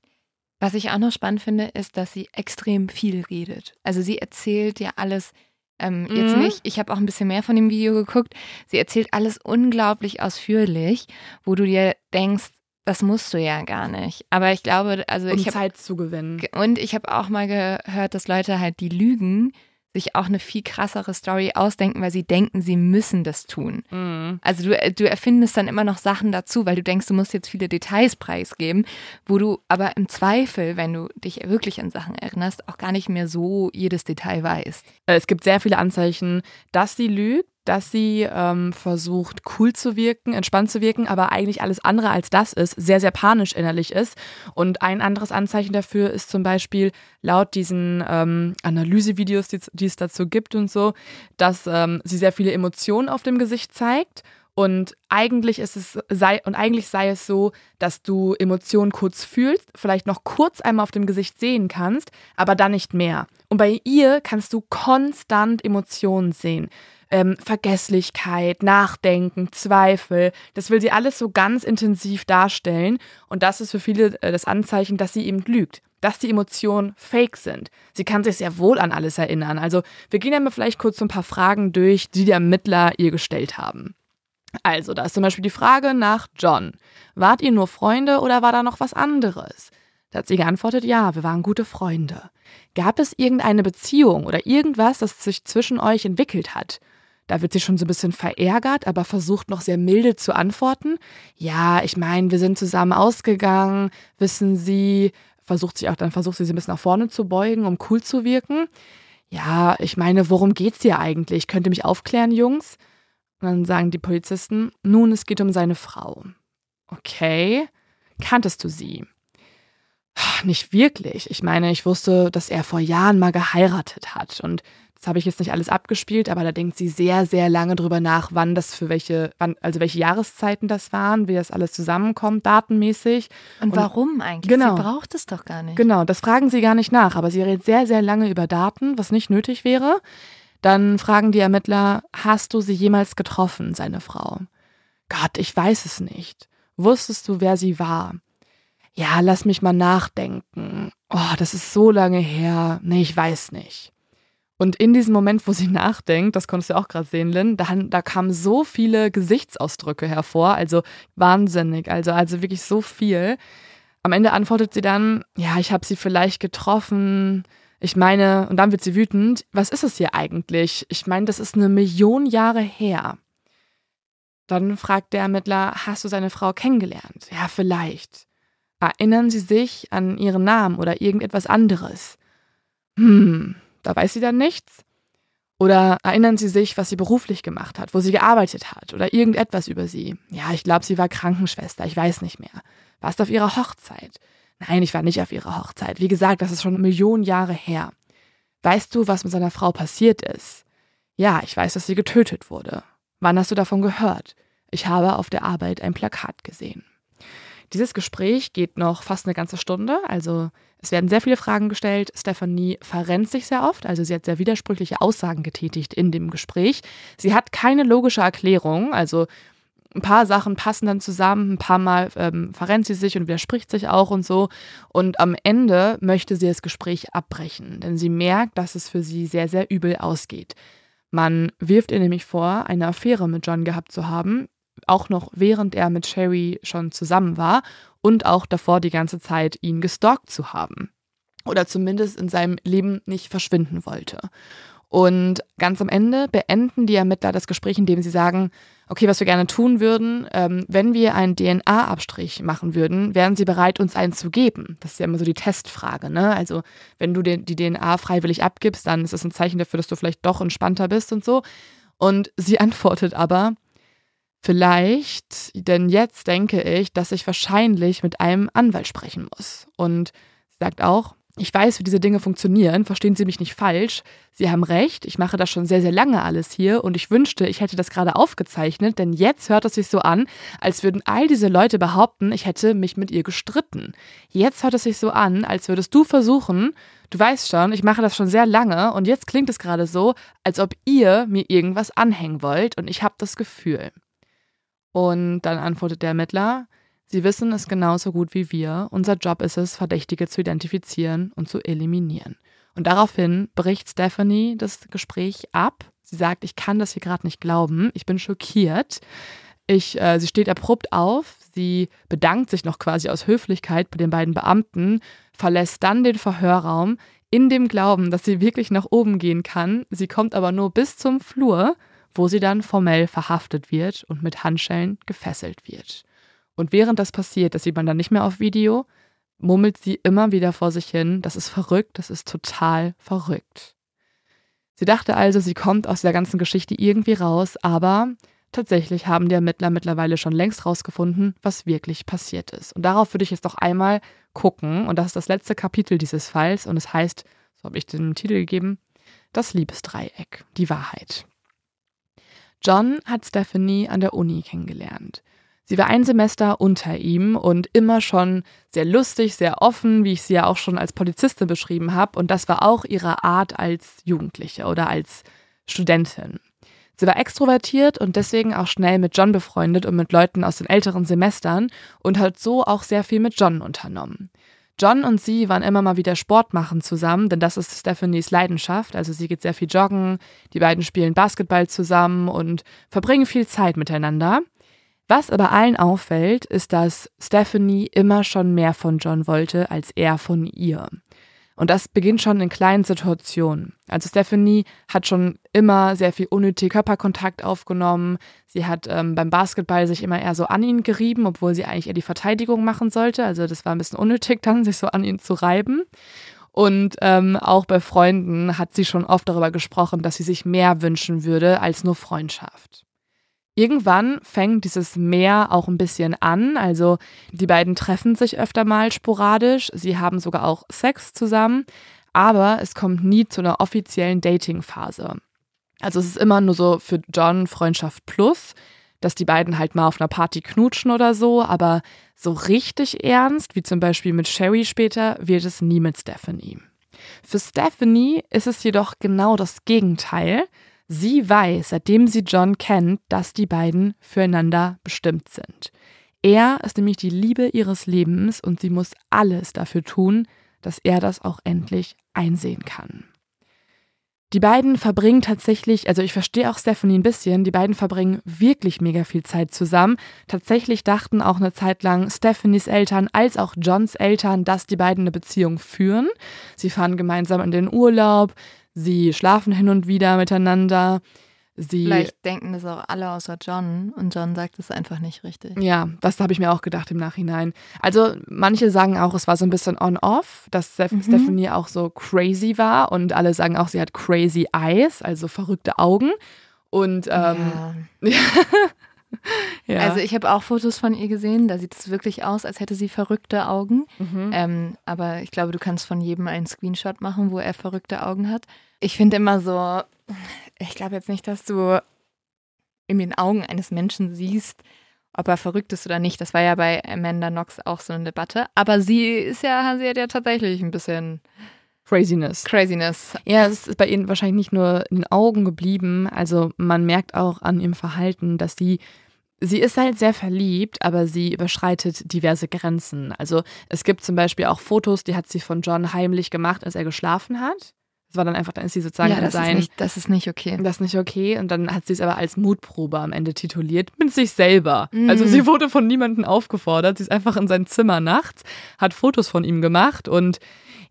Was ich auch noch spannend finde, ist, dass sie extrem viel redet. Also sie erzählt ja alles, ähm, jetzt Mhm. nicht, ich habe auch ein bisschen mehr von dem Video geguckt, sie erzählt alles unglaublich ausführlich, wo du dir denkst, das musst du ja gar nicht. Aber ich glaube, also Um ich habe Zeit zu gewinnen. und ich habe auch mal gehört, dass Leute halt die lügen, sich auch eine viel krassere Story ausdenken, weil sie denken, sie müssen das tun. Mhm. Also du, du erfindest dann immer noch Sachen dazu, weil du denkst, du musst jetzt viele Details preisgeben, wo du aber im Zweifel, wenn du dich wirklich an Sachen erinnerst, auch gar nicht mehr so jedes Detail weißt. Äh, Es gibt sehr viele Anzeichen, dass sie lügt, dass sie ähm, versucht, cool zu wirken, entspannt zu wirken, aber eigentlich alles andere als das ist, sehr, sehr panisch innerlich ist. Und ein anderes Anzeichen dafür ist zum Beispiel laut diesen ähm, Analysevideos, die, die es dazu gibt und so, dass ähm, sie sehr viele Emotionen auf dem Gesicht zeigt. Und eigentlich ist es sei und eigentlich sei es so, dass du Emotionen kurz fühlst, vielleicht noch kurz einmal auf dem Gesicht sehen kannst, aber dann nicht mehr. Und bei ihr kannst du konstant Emotionen sehen. Ähm, Vergesslichkeit, Nachdenken, Zweifel. Das will sie alles so ganz intensiv darstellen. Und das ist für viele äh, das Anzeichen, dass sie eben lügt. Dass die Emotionen fake sind. Sie kann sich sehr wohl an alles erinnern. Also, wir gehen ja mal vielleicht kurz so ein paar Fragen durch, die die Ermittler ihr gestellt haben. Also, da ist zum Beispiel die Frage nach John. Wart ihr nur Freunde oder war da noch was anderes? Da hat sie geantwortet, ja, wir waren gute Freunde. Gab es irgendeine Beziehung oder irgendwas, das sich zwischen euch entwickelt hat? Da wird sie schon so ein bisschen verärgert, aber versucht noch sehr milde zu antworten. Ja, ich meine, wir sind zusammen ausgegangen, wissen Sie, versucht sich auch, dann versucht sie sich ein bisschen nach vorne zu beugen, um cool zu wirken. Ja, ich meine, worum geht's hier eigentlich? Könnt ihr mich aufklären, Jungs? Und dann sagen die Polizisten, nun, es geht um seine Frau. Okay. Kanntest du sie? Nicht wirklich. Ich meine, ich wusste, dass er vor Jahren mal geheiratet hat. Und das habe ich jetzt nicht alles abgespielt, aber da denkt sie sehr, sehr lange drüber nach, wann das für welche, wann, also welche Jahreszeiten das waren, wie das alles zusammenkommt, datenmäßig. Und, Und- warum eigentlich? Genau. Sie braucht es doch gar nicht. Genau, das fragen sie gar nicht nach, aber sie redet sehr, sehr lange über Daten, was nicht nötig wäre. Dann fragen die Ermittler, hast du sie jemals getroffen, seine Frau? Gott, ich weiß es nicht. Wusstest du, wer sie war? Ja, lass mich mal nachdenken. Oh, das ist so lange her. Nee, ich weiß nicht. Und in diesem Moment, wo sie [LAUGHS] nachdenkt, das konntest du auch gerade sehen, Lynn, da, da kamen so viele Gesichtsausdrücke hervor, also wahnsinnig, also, also wirklich so viel. Am Ende antwortet sie dann, ja, ich habe sie vielleicht getroffen. Ich meine, und dann wird sie wütend, was ist es hier eigentlich? Ich meine, das ist eine Million Jahre her. Dann fragt der Ermittler, hast du seine Frau kennengelernt? Ja, vielleicht. Erinnern Sie sich an ihren Namen oder irgendetwas anderes? Hm, da weiß sie dann nichts. Oder erinnern Sie sich, was sie beruflich gemacht hat, wo sie gearbeitet hat oder irgendetwas über sie? Ja, ich glaube, sie war Krankenschwester, ich weiß nicht mehr. Warst auf ihrer Hochzeit? Nein, ich war nicht auf ihrer Hochzeit. Wie gesagt, das ist schon Millionen Jahre her. Weißt du, was mit seiner Frau passiert ist? Ja, ich weiß, dass sie getötet wurde. Wann hast du davon gehört? Ich habe auf der Arbeit ein Plakat gesehen. Dieses Gespräch geht noch fast eine ganze Stunde. Also es werden sehr viele Fragen gestellt. Stephanie verrennt sich sehr oft. Also sie hat sehr widersprüchliche Aussagen getätigt in dem Gespräch. Sie hat keine logische Erklärung. Also ein paar Sachen passen dann zusammen, ein paar Mal ähm, verrennt sie sich und widerspricht sich auch und so. Und am Ende möchte sie das Gespräch abbrechen, denn sie merkt, dass es für sie sehr, sehr übel ausgeht. Man wirft ihr nämlich vor, eine Affäre mit John gehabt zu haben, auch noch während er mit Sherry schon zusammen war und auch davor die ganze Zeit ihn gestalkt zu haben. Oder zumindest in seinem Leben nicht verschwinden wollte. Und ganz am Ende beenden die Ermittler das Gespräch, indem sie sagen, okay, was wir gerne tun würden, ähm, wenn wir einen DNA-Abstrich machen würden, wären sie bereit, uns einen zu geben. Das ist ja immer so die Testfrage. Ne? Also wenn du den, die DNA freiwillig abgibst, dann ist das ein Zeichen dafür, dass du vielleicht doch entspannter bist und so. Und sie [LAUGHS] antwortet aber, vielleicht, denn jetzt denke ich, dass ich wahrscheinlich mit einem Anwalt sprechen muss. Und sie sagt auch, ich weiß, wie diese Dinge funktionieren, verstehen Sie mich nicht falsch. Sie haben recht, ich mache das schon sehr, sehr lange alles hier und ich wünschte, ich hätte das gerade aufgezeichnet, denn jetzt hört es sich so an, als würden all diese Leute behaupten, ich hätte mich mit ihr gestritten. Jetzt hört es sich so an, als würdest du versuchen, du weißt schon, ich mache das schon sehr lange und jetzt klingt es gerade so, als ob ihr mir irgendwas anhängen wollt und ich habe das Gefühl. Und dann antwortet der Ermittler, Sie wissen es genauso gut wie wir. Unser Job ist es, Verdächtige zu identifizieren und zu eliminieren. Und daraufhin bricht Stephanie das Gespräch ab. Sie sagt, ich kann das hier gerade nicht glauben. Ich bin schockiert. Ich, äh, sie steht abrupt auf. Sie bedankt sich noch quasi aus Höflichkeit bei den beiden Beamten, verlässt dann den Verhörraum in dem Glauben, dass sie wirklich nach oben gehen kann. Sie kommt aber nur bis zum Flur, wo sie dann formell verhaftet wird und mit Handschellen gefesselt wird. Und während das passiert, das sieht man dann nicht mehr auf Video, murmelt sie immer wieder vor sich hin, das ist verrückt, das ist total verrückt. Sie dachte also, sie kommt aus der ganzen Geschichte irgendwie raus, aber tatsächlich haben die Ermittler mittlerweile schon längst rausgefunden, was wirklich passiert ist. Und darauf würde ich jetzt noch einmal gucken, und das ist das letzte Kapitel dieses Falls, und es heißt, so habe ich den Titel gegeben, das Liebesdreieck, die Wahrheit. John hat Stephanie an der Uni kennengelernt. Sie war ein Semester unter ihm und immer schon sehr lustig, sehr offen, wie ich sie ja auch schon als Polizistin beschrieben habe. Und das war auch ihre Art als Jugendliche oder als Studentin. Sie war extrovertiert und deswegen auch schnell mit John befreundet und mit Leuten aus den älteren Semestern und hat so auch sehr viel mit John unternommen. John und sie waren immer mal wieder Sport machen zusammen, denn das ist Stephanies Leidenschaft. Also sie geht sehr viel joggen, die beiden spielen Basketball zusammen und verbringen viel Zeit miteinander. Was aber allen auffällt, ist, dass Stephanie immer schon mehr von John wollte als er von ihr. Und das beginnt schon in kleinen Situationen. Also Stephanie hat schon immer sehr viel unnötig Körperkontakt aufgenommen. Sie hat ähm, beim Basketball sich immer eher so an ihn gerieben, obwohl sie eigentlich eher die Verteidigung machen sollte. Also das war ein bisschen unnötig [LAUGHS] dann, sich so an ihn zu reiben. Und ähm, auch bei Freunden hat sie schon oft darüber gesprochen, dass sie sich mehr wünschen würde als nur Freundschaft. Irgendwann fängt dieses Meer auch ein bisschen an. Also die beiden treffen sich öfter mal sporadisch. Sie haben sogar auch Sex zusammen. Aber es kommt nie zu einer offiziellen Dating-Phase. Also es ist immer nur so für John Freundschaft plus, dass die beiden halt mal auf einer Party knutschen oder so. Aber so richtig ernst, wie zum Beispiel mit Sherry später, wird es nie mit Stephanie. Für Stephanie ist es jedoch genau das Gegenteil. Sie weiß, seitdem sie John kennt, dass die beiden füreinander bestimmt sind. Er ist nämlich die Liebe ihres Lebens und sie muss alles dafür tun, dass er das auch endlich einsehen kann. Die beiden verbringen tatsächlich, also ich verstehe auch Stephanie ein bisschen, die beiden verbringen wirklich mega viel Zeit zusammen. Tatsächlich dachten auch eine Zeit lang Stephanies Eltern als auch Johns Eltern, dass die beiden eine Beziehung führen. Sie fahren gemeinsam in den Urlaub, Sie schlafen hin und wieder miteinander. Sie Vielleicht denken das auch alle außer John und John sagt es einfach nicht richtig. Ja, das habe ich mir auch gedacht im Nachhinein. Also manche sagen auch, es war so ein bisschen on-off, dass mhm. Stephanie auch so crazy war und alle sagen auch, sie hat crazy eyes, also verrückte Augen. Und ähm, ja. [LAUGHS] ja. Also ich habe auch Fotos von ihr gesehen, da sieht es wirklich aus, als hätte sie verrückte Augen. Mhm. Ähm, aber ich glaube, du kannst von jedem einen Screenshot machen, wo er verrückte Augen hat. Ich finde immer so, ich glaube jetzt nicht, dass du in den Augen eines Menschen siehst, ob er verrückt ist oder nicht. Das war ja bei Amanda Knox auch so eine Debatte. Aber sie ist ja, sie hat ja tatsächlich ein bisschen Craziness. Craziness. Ja, es ist bei ihnen wahrscheinlich nicht nur in den Augen geblieben. Also man merkt auch an ihrem Verhalten, dass sie Sie ist halt sehr verliebt, aber sie überschreitet diverse Grenzen. Also es gibt zum Beispiel auch Fotos, die hat sie von John heimlich gemacht, als er geschlafen hat. Das war dann einfach, dann ist sie sozusagen Ja, das ist, sein. nicht, das ist nicht okay. Das ist nicht okay. Und dann hat sie es aber als Mutprobe am Ende tituliert mit sich selber. Mhm. Also sie wurde von niemandem aufgefordert. Sie ist einfach in sein Zimmer nachts, hat Fotos von ihm gemacht und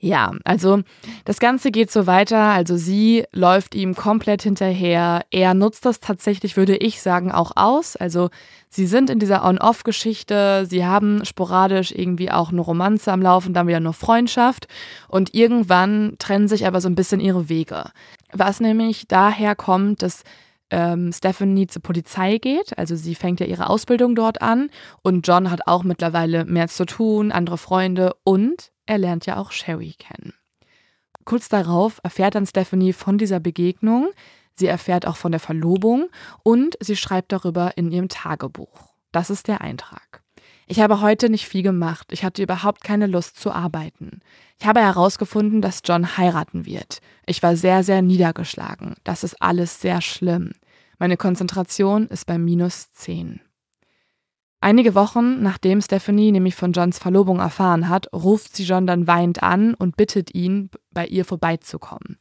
ja, also das Ganze geht so weiter. Also sie läuft ihm komplett hinterher. Er nutzt das tatsächlich, würde ich sagen, auch aus. Also sie sind in dieser On-Off-Geschichte. Sie haben sporadisch irgendwie auch eine Romanze am Laufen, dann wieder nur Freundschaft. Und irgendwann trennen sich aber so ein bisschen ihre Wege. Was nämlich daher kommt, dass ähm, Stephanie zur Polizei geht. Also sie fängt ja ihre Ausbildung dort an. Und John hat auch mittlerweile mehr zu tun, andere Freunde und er lernt ja auch Sherry kennen. Kurz darauf erfährt dann Stephanie von dieser Begegnung. Sie erfährt auch von der Verlobung und sie schreibt darüber in ihrem Tagebuch. Das ist der Eintrag. Ich habe heute nicht viel gemacht. Ich hatte überhaupt keine Lust zu arbeiten. Ich habe herausgefunden, dass John heiraten wird. Ich war sehr, sehr niedergeschlagen. Das ist alles sehr schlimm. Meine Konzentration ist bei minus 10. Einige Wochen nachdem Stephanie nämlich von Johns Verlobung erfahren hat, ruft sie John dann weinend an und bittet ihn, bei ihr vorbeizukommen.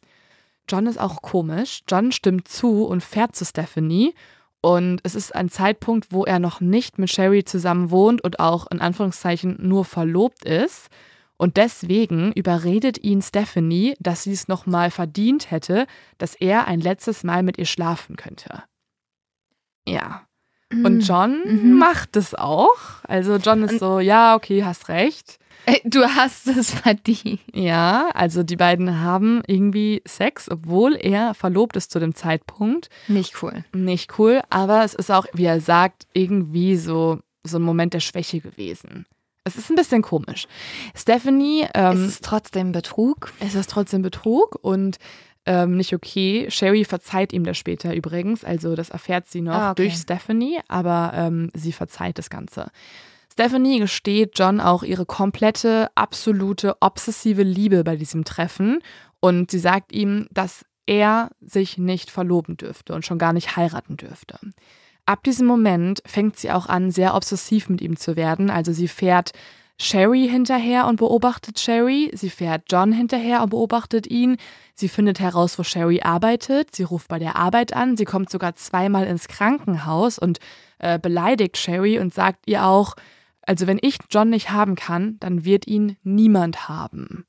John ist auch komisch. John stimmt zu und fährt zu Stephanie. Und es ist ein Zeitpunkt, wo er noch nicht mit Sherry zusammen wohnt und auch in Anführungszeichen nur verlobt ist. Und deswegen überredet ihn Stephanie, dass sie es nochmal verdient hätte, dass er ein letztes Mal mit ihr schlafen könnte. Ja. Und John Mhm. macht es auch. Also John ist so, ja, okay, hast recht. Ey, Du hast es verdient. Ja, also die beiden haben irgendwie Sex, obwohl er verlobt ist zu dem Zeitpunkt. Nicht cool. Nicht cool, aber es ist auch, wie er sagt, irgendwie so, so ein Moment der Schwäche gewesen. Es ist ein bisschen komisch. Stephanie, ähm, es ist trotzdem Betrug. es ist trotzdem Betrug und ähm, nicht okay. Sherry verzeiht ihm das später übrigens, also das erfährt sie noch Ah, okay. durch Stephanie, aber ähm, sie verzeiht das Ganze. Stephanie gesteht John auch ihre komplette, absolute, obsessive Liebe bei diesem Treffen und sie sagt ihm, dass er sich nicht verloben dürfte und schon gar nicht heiraten dürfte. Ab diesem Moment fängt sie auch an, sehr obsessiv mit ihm zu werden. Also sie fährt Sherry hinterher und beobachtet Sherry. Sie fährt John hinterher und beobachtet ihn. Sie findet heraus, wo Sherry arbeitet. Sie ruft bei der Arbeit an. Sie kommt sogar zweimal ins Krankenhaus und äh, beleidigt Sherry und sagt ihr auch, also wenn ich John nicht haben kann, dann wird ihn niemand haben.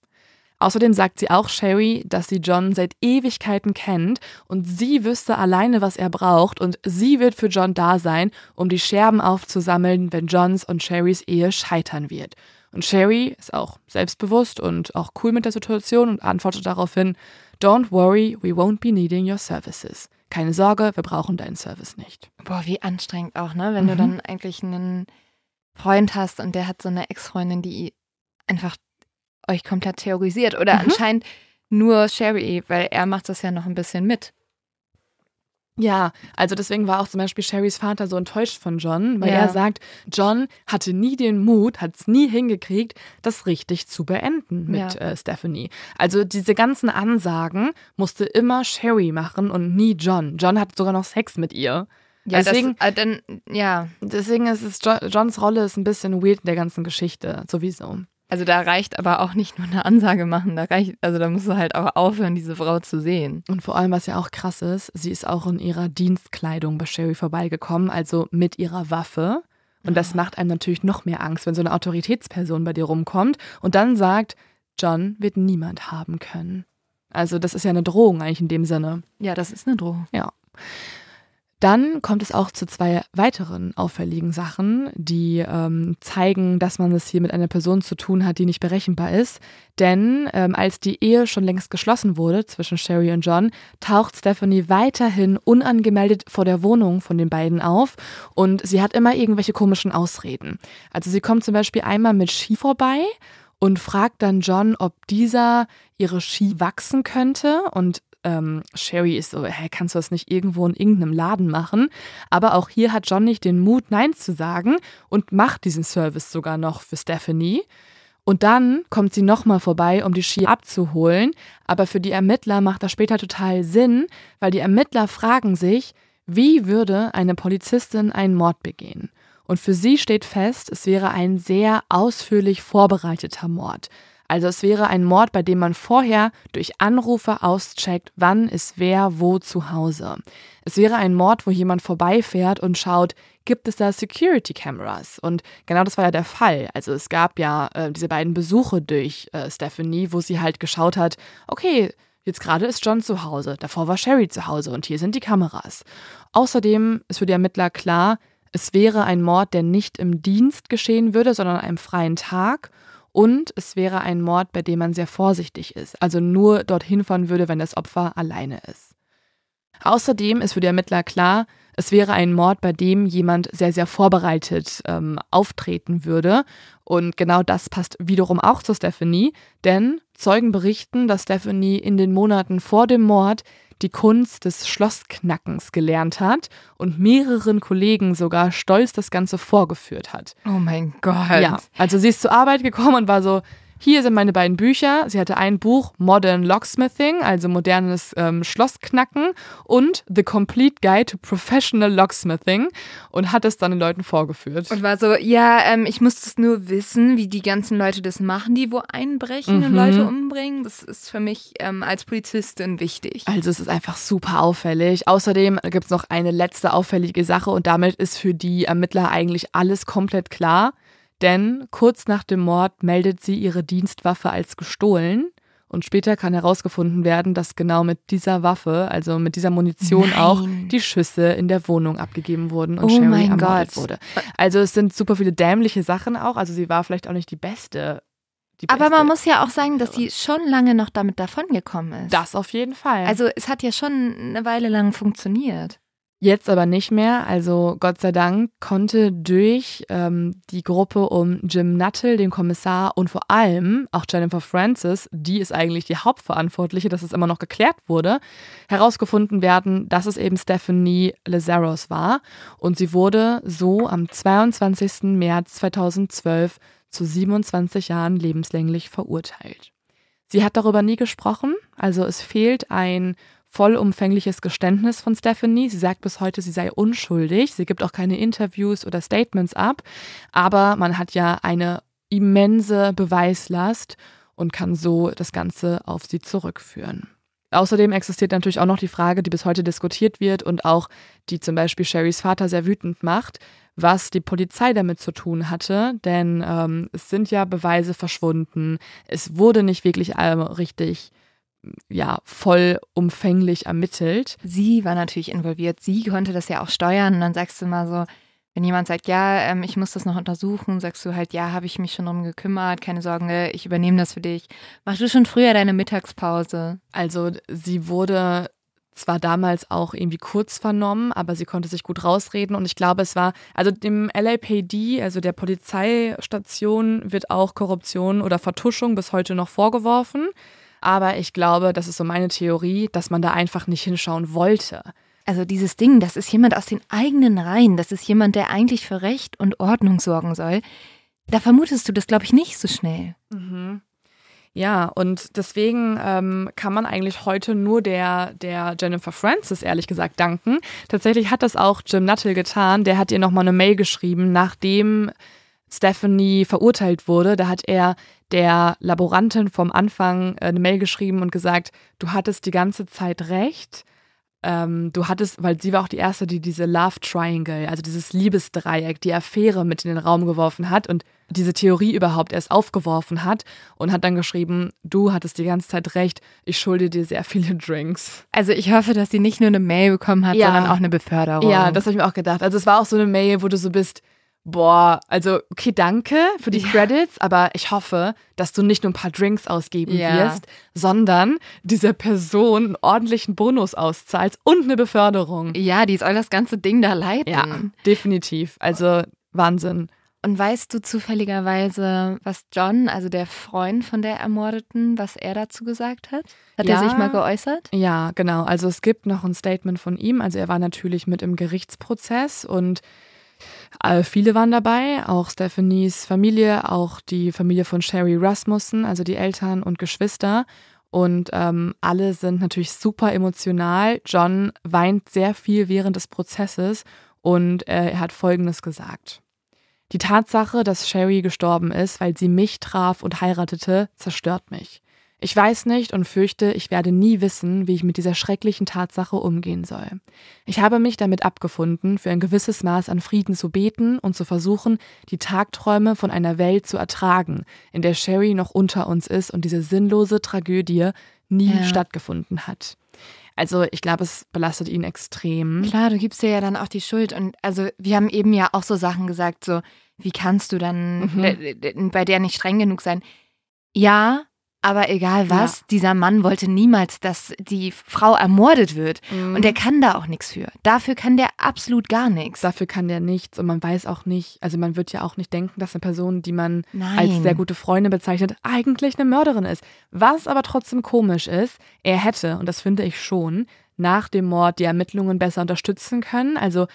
Außerdem sagt sie auch Sherry, dass sie John seit Ewigkeiten kennt und sie wüsste alleine, was er braucht und sie wird für John da sein, um die Scherben aufzusammeln, wenn Johns und Sherrys Ehe scheitern wird. Und Sherry ist auch selbstbewusst und auch cool mit der Situation und antwortet daraufhin, Don't worry, we won't be needing your services. Keine Sorge, wir brauchen deinen Service nicht. Boah, wie anstrengend auch, ne? Wenn du Mhm. dann eigentlich einen Freund hast und der hat so eine Ex-Freundin, die einfach euch komplett terrorisiert. Oder Mhm. anscheinend nur Sherry, weil er macht das ja noch ein bisschen mit. Ja, also deswegen war auch zum Beispiel Sherrys Vater so enttäuscht von John, weil Ja. er sagt, John hatte nie den Mut, hat es nie hingekriegt, das richtig zu beenden mit Ja. äh, Stephanie. Also diese ganzen Ansagen musste immer Sherry machen und nie John. John hat sogar noch Sex mit ihr. Ja, Deswegen- das, äh, dann, ja, Deswegen ist es jo Johns Rolle ist ein bisschen weird in der ganzen Geschichte, sowieso. Also da reicht aber auch nicht nur eine Ansage machen, da reicht, also da musst du halt auch aufhören, diese Frau zu sehen. Und vor allem, was ja auch krass ist, sie ist auch in ihrer Dienstkleidung bei Sherry vorbeigekommen, also mit ihrer Waffe. Und das macht einem natürlich noch mehr Angst, wenn so eine Autoritätsperson bei dir rumkommt und dann sagt, John wird niemand haben können. Also das ist ja eine Drohung eigentlich in dem Sinne. Ja, das ist eine Drohung. Dann kommt es auch zu zwei weiteren auffälligen Sachen, die ähm, zeigen, dass man es hier mit einer Person zu tun hat, die nicht berechenbar ist. Denn ähm, als die Ehe schon längst geschlossen wurde zwischen Sherry und John, taucht Stephanie weiterhin unangemeldet vor der Wohnung von den beiden auf und sie hat immer irgendwelche komischen Ausreden. Also sie kommt zum Beispiel einmal mit Ski vorbei und fragt dann John, ob dieser ihre Ski wachsen könnte und ähm, Sherry ist so, hä, kannst du das nicht irgendwo in irgendeinem Laden machen? Aber auch hier hat John nicht den Mut, Nein zu sagen und macht diesen Service sogar noch für Stephanie. Und dann kommt sie nochmal vorbei, um die Ski abzuholen. Aber für die Ermittler macht das später total Sinn, weil die Ermittler fragen sich, wie würde eine Polizistin einen Mord begehen? Und für sie steht fest, es wäre ein sehr ausführlich vorbereiteter Mord. Also es wäre ein Mord, bei dem man vorher durch Anrufe auscheckt, wann ist wer wo zu Hause. Es wäre ein Mord, wo jemand vorbeifährt und schaut, gibt es da Security Cameras? Und genau das war ja der Fall. Also es gab ja äh, diese beiden Besuche durch äh, Stephanie, wo sie halt geschaut hat, okay, jetzt gerade ist John zu Hause, davor war Sherry zu Hause und hier sind die Kameras. Außerdem ist für die Ermittler klar, es wäre ein Mord, der nicht im Dienst geschehen würde, sondern einem freien Tag. Und es wäre ein Mord, bei dem man sehr vorsichtig ist, also nur dorthin fahren würde, wenn das Opfer alleine ist. Außerdem ist für die Ermittler klar, es wäre ein Mord, bei dem jemand sehr, sehr vorbereitet ähm, auftreten würde. Und genau das passt wiederum auch zu Stephanie, denn Zeugen berichten, dass Stephanie in den Monaten vor dem Mord die Kunst des Schlossknackens gelernt hat und mehreren Kollegen sogar stolz das Ganze vorgeführt hat. Oh mein Gott. Ja, also sie ist zur Arbeit gekommen und war so, hier sind meine beiden Bücher. Sie hatte ein Buch Modern Locksmithing, also modernes ähm, Schlossknacken und The Complete Guide to Professional Locksmithing und hat es dann den Leuten vorgeführt. Und war so, ja, ähm, ich muss das nur wissen, wie die ganzen Leute das machen, die wo einbrechen Mhm. und Leute umbringen. Das ist für mich ähm, als Polizistin wichtig. Also es ist einfach super auffällig. Außerdem gibt es noch eine letzte auffällige Sache und damit ist für die Ermittler eigentlich alles komplett klar. Denn kurz nach dem Mord meldet sie ihre Dienstwaffe als gestohlen. Und später kann herausgefunden werden, dass genau mit dieser Waffe, also mit dieser Munition Nein. auch die Schüsse in der Wohnung abgegeben wurden und Oh Sherry mein ermordet Gott. wurde. Also es sind super viele dämliche Sachen auch. Also sie war vielleicht auch nicht die beste. Die Aber beste man muss ja auch sagen, dass sie schon lange noch damit davongekommen ist. das auf jeden Fall. Also es hat ja schon eine Weile lang funktioniert. Jetzt aber nicht mehr. Also Gott sei Dank konnte durch ähm, die Gruppe um Jim Nuttall, den Kommissar und vor allem auch Jennifer Francis, die ist eigentlich die Hauptverantwortliche, dass es immer noch geklärt wurde, herausgefunden werden, dass es eben Stephanie Lazaros war. Und sie wurde so am 22. März 2012 zu 27 Jahren lebenslänglich verurteilt. Sie hat darüber nie gesprochen, also es fehlt ein vollumfängliches Geständnis von Stephanie. Sie sagt bis heute, sie sei unschuldig. Sie gibt auch keine Interviews oder Statements ab. Aber man hat ja eine immense Beweislast und kann so das Ganze auf sie zurückführen. Außerdem existiert natürlich auch noch die Frage, die bis heute diskutiert wird und auch die zum Beispiel Sherrys Vater sehr wütend macht, was die Polizei damit zu tun hatte, denn ähm, es sind ja Beweise verschwunden, es wurde nicht wirklich ähm, richtig, ja, vollumfänglich ermittelt. Sie war natürlich involviert. Sie konnte das ja auch steuern. Und dann sagst du mal so, wenn jemand sagt, ja, ähm, ich muss das noch untersuchen, sagst du halt, ja, habe ich mich schon drum gekümmert, keine Sorgen, äh, ich übernehme das für dich. Mach du schon früher deine Mittagspause. Also sie wurde zwar damals auch irgendwie kurz vernommen, aber sie konnte sich gut rausreden und ich glaube, es war, also dem LAPD, also der Polizeistation, wird auch Korruption oder Vertuschung bis heute noch vorgeworfen. Aber ich glaube, das ist so meine Theorie, dass man da einfach nicht hinschauen wollte. Also dieses Ding, das ist jemand aus den eigenen Reihen, das ist jemand, der eigentlich für Recht und Ordnung sorgen soll. Da vermutest du das, glaube ich, nicht so schnell. Mhm. Ja, und deswegen ähm, kann man eigentlich heute nur der, der Jennifer Francis, ehrlich gesagt, danken. Tatsächlich hat das auch Jim Nuttall getan. Der hat ihr nochmal eine Mail geschrieben, nachdem Stephanie verurteilt wurde. Da hat er der Laborantin vom Anfang äh, eine Mail geschrieben und gesagt, du hattest die ganze Zeit recht. Ähm, du hattest, weil sie war auch die erste, die diese Love Triangle, also dieses Liebesdreieck, die Affäre mit in den Raum geworfen hat und diese Theorie überhaupt erst aufgeworfen hat und hat dann geschrieben, du hattest die ganze Zeit recht, ich schulde dir sehr viele Drinks. Also ich hoffe, dass sie nicht nur eine Mail bekommen hat, Ja. sondern auch eine Beförderung. Ja, das habe ich mir auch gedacht. Also es war auch so eine Mail, wo du so bist, boah, also okay, danke für die Ja. Credits, aber ich hoffe, dass du nicht nur ein paar Drinks ausgeben Ja. wirst, sondern dieser Person einen ordentlichen Bonus auszahlst und eine Beförderung. ja, die soll das ganze Ding da leiten. Ja, definitiv. Also Wahnsinn. Und weißt du zufälligerweise, was John, also der Freund von der Ermordeten, was er dazu gesagt hat? Hat Ja. er sich mal geäußert? Ja, genau. Also es gibt noch ein Statement von ihm. Also er war natürlich mit im Gerichtsprozess und äh, viele waren dabei, auch Stephanies Familie, auch die Familie von Sherry Rasmussen, also die Eltern und Geschwister. Und ähm, alle sind natürlich super emotional. John weint sehr viel während des Prozesses und äh, er hat Folgendes gesagt. Die Tatsache, dass Sherry gestorben ist, weil sie mich traf und heiratete, zerstört mich. Ich weiß nicht und fürchte, ich werde nie wissen, wie ich mit dieser schrecklichen Tatsache umgehen soll. Ich habe mich damit abgefunden, für ein gewisses Maß an Frieden zu beten und zu versuchen, die Tagträume von einer Welt zu ertragen, in der Sherry noch unter uns ist und diese sinnlose Tragödie nie Ja. stattgefunden hat. Also ich glaube, es belastet ihn extrem. Klar, du gibst dir ja dann auch die Schuld. Und also wir haben eben ja auch so Sachen gesagt, so, wie kannst du dann Mhm. d- d- bei der nicht streng genug sein? Ja, aber egal was, dieser Mann wollte niemals, dass die Frau ermordet wird. Und der kann da auch nichts für. Dafür kann der absolut gar nichts. Dafür kann der nichts und man weiß auch nicht, also man wird ja auch nicht denken, dass eine Person, die man Nein. als sehr gute Freundin bezeichnet, eigentlich eine Mörderin ist. Was aber trotzdem komisch ist, er hätte, und das finde ich schon, nach dem Mord die Ermittlungen besser unterstützen können. Also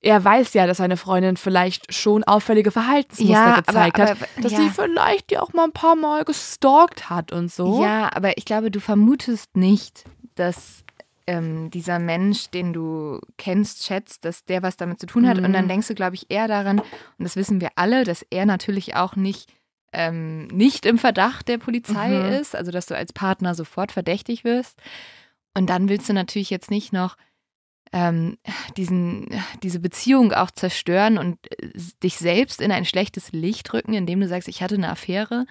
er weiß ja, dass seine Freundin vielleicht schon auffällige Verhaltensmuster Ja, gezeigt aber- hat, aber- dass ja. sie vielleicht die auch mal ein paar Mal gestalkt hat und so. Ja, aber ich glaube, du vermutest nicht, dass ähm, dieser Mensch, den du kennst, schätzt, dass der was damit zu tun hat. Und Mhm. dann denkst du, glaube ich, eher daran, und das wissen wir alle, dass er natürlich auch nicht, ähm, nicht im Verdacht der Polizei Mhm. ist, also dass du als Partner sofort verdächtig wirst. Und dann willst du natürlich jetzt nicht noch ähm, diesen, diese Beziehung auch zerstören und äh, dich selbst in ein schlechtes Licht rücken, indem du sagst, ich hatte eine Affäre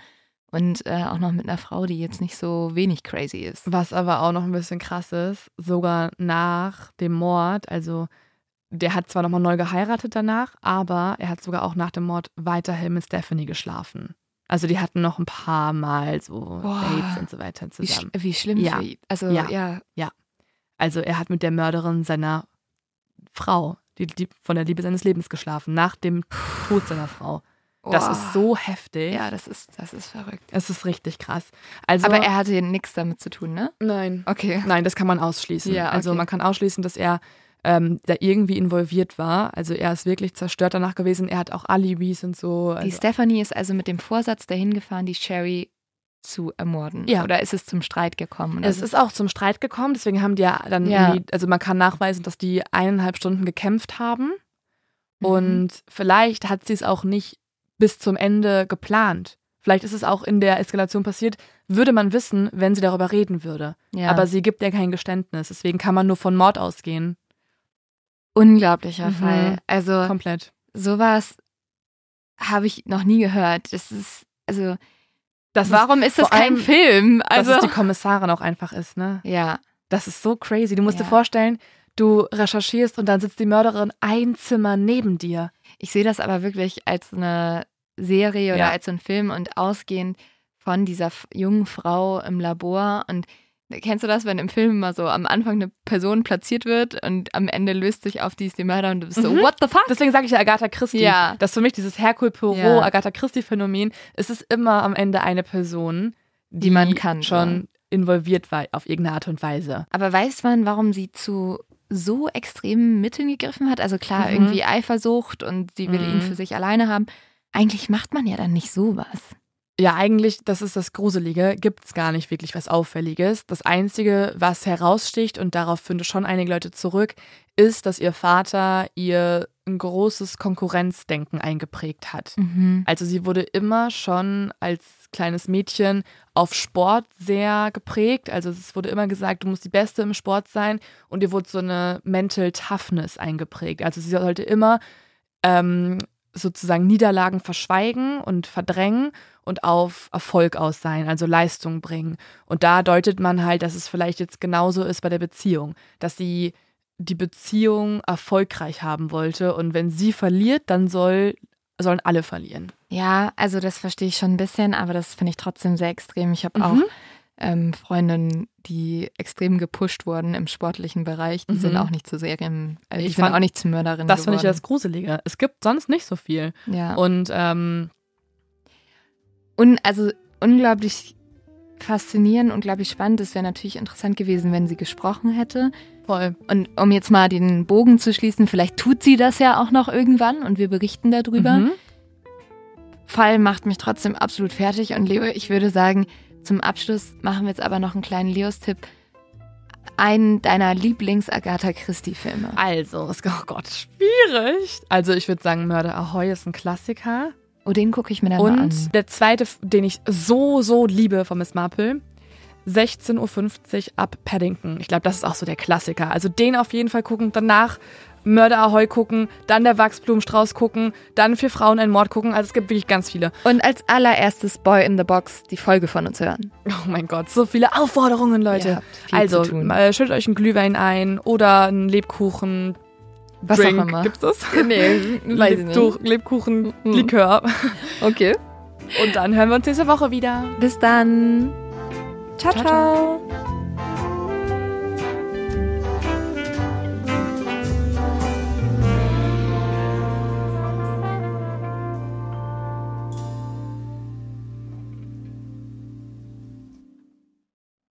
und äh, auch noch mit einer Frau, die jetzt nicht so wenig crazy ist. Was aber auch noch ein bisschen krass ist, sogar nach dem Mord, also der hat zwar nochmal neu geheiratet danach, aber er hat sogar auch nach dem Mord weiterhin mit Stephanie geschlafen. Also die hatten noch ein paar Mal so Boah. Dates und so weiter Wie, sch zusammen. wie schlimm Ja. für ihn. Also Ja. ja. Also er hat mit der Mörderin seiner Frau, die, die von der Liebe seines Lebens geschlafen, nach dem Tod seiner Frau. Das Boah. ist so heftig. Ja, das ist, das ist verrückt. Es ist richtig krass. Also, Aber er hatte nichts damit zu tun, ne? nein. Okay. Nein, das kann man ausschließen. Ja, Also okay. man kann ausschließen, dass er ähm, da irgendwie involviert war. Also er ist wirklich zerstört danach gewesen. Er hat auch Alibis und so. Die Also, Stephanie ist also mit dem Vorsatz dahin gefahren, die Sherry zu ermorden. Ja. Oder ist es zum Streit gekommen? Oder es so? ist auch zum Streit gekommen, deswegen haben die ja dann Ja. also man kann nachweisen, dass die eineinhalb Stunden gekämpft haben. Mhm. Und vielleicht hat sie es auch nicht bis zum Ende geplant. Vielleicht ist es auch in der Eskalation passiert, würde man wissen, wenn sie darüber reden würde. ja. Aber sie gibt ja kein Geständnis, deswegen kann man nur von Mord ausgehen. unglaublicher Mhm. Fall. Also Komplett. sowas habe ich noch nie gehört. Das ist also Das warum ist, das vor kein allem, Film? Also dass es die Kommissarin auch einfach ist, ne? ja, Das ist so crazy. Du musst Ja. dir vorstellen, du recherchierst und dann sitzt die Mörderin ein Zimmer neben dir. ich sehe das aber wirklich als eine Serie oder Ja. als so ein Film und ausgehend von dieser jungen Frau im Labor und Kennst du das, wenn im Film immer so am Anfang eine Person platziert wird und am Ende löst sich auf, die ist die Mörder und du bist so, Mhm. what the fuck? Deswegen sage ich ja Agatha Christie. Ja. Das ist für mich dieses Hercule Poirot, Ja. Agatha Christie-Phänomen. Es ist immer am Ende eine Person, die, Die man kannte. schon involviert war auf irgendeine Art und Weise. Aber weiß man, warum sie zu so extremen Mitteln gegriffen hat? Also klar, Mhm. irgendwie Eifersucht und sie will ihn Mhm. für sich alleine haben. Eigentlich macht man ja dann nicht sowas. Ja, eigentlich, das ist das Gruselige, gibt es gar nicht wirklich was Auffälliges. Das Einzige, was heraussticht, und darauf führen schon einige Leute zurück, ist, dass ihr Vater ihr ein großes Konkurrenzdenken eingeprägt hat. Mhm. Also sie wurde immer schon als kleines Mädchen auf Sport sehr geprägt. Also es wurde immer gesagt, du musst die Beste im Sport sein und ihr wurde so eine Mental Toughness eingeprägt. Also sie sollte immer ähm, sozusagen Niederlagen verschweigen und verdrängen und auf Erfolg aus sein, also Leistung bringen. Und da deutet man halt, dass es vielleicht jetzt genauso ist bei der Beziehung, dass sie die Beziehung erfolgreich haben wollte und wenn sie verliert, dann soll, sollen alle verlieren. Ja, also das verstehe ich schon ein bisschen, aber das finde ich trotzdem sehr extrem. Ich habe Mhm. auch ähm, Freundinnen, die extrem gepusht wurden im sportlichen Bereich. Die Mhm. sind auch nicht zu Serien, äh, die Ich sind fand- auch nicht zu Mörderinnen Das finde ich das Gruselige. Es gibt sonst nicht so viel. ja. Und ähm, Und also unglaublich faszinierend, unglaublich spannend. Es wäre natürlich interessant gewesen, wenn sie gesprochen hätte. voll. Und um jetzt mal den Bogen zu schließen, vielleicht tut sie das ja auch noch irgendwann und wir berichten darüber. Mhm. Fall macht mich trotzdem absolut fertig. Und Leo, ich würde sagen, zum Abschluss machen wir jetzt aber noch einen kleinen Leos-Tipp. Einen deiner Lieblings-Agatha Christie-Filme. Also, es oh Gott, schwierig. Also, ich würde sagen, Mörder Ahoy ist ein Klassiker. Oh, den gucke ich mir dann mal an. Und der zweite, den ich so, so liebe von Miss Marple, 16.50 Uhr ab Paddington. Ich glaube, das ist auch so der Klassiker. Also den auf jeden Fall gucken, danach Mörder Ahoy gucken, dann der Wachsblumenstrauß gucken, dann für Frauen ein Mord gucken. Also es gibt wirklich ganz viele. Und als allererstes Boy in the Box die Folge von uns hören. Oh mein Gott, so viele Aufforderungen, Leute. viel Also, äh, schüttet euch einen Glühwein ein oder einen Lebkuchen. Was Drink. auch immer. Gibt's das? [LAUGHS] Nee, weiß ich nicht. Lebkuchen, Mhm. Likör. [LAUGHS] Okay. Und dann hören wir uns nächste Woche wieder. Bis dann. ciao. Ciao, ciao.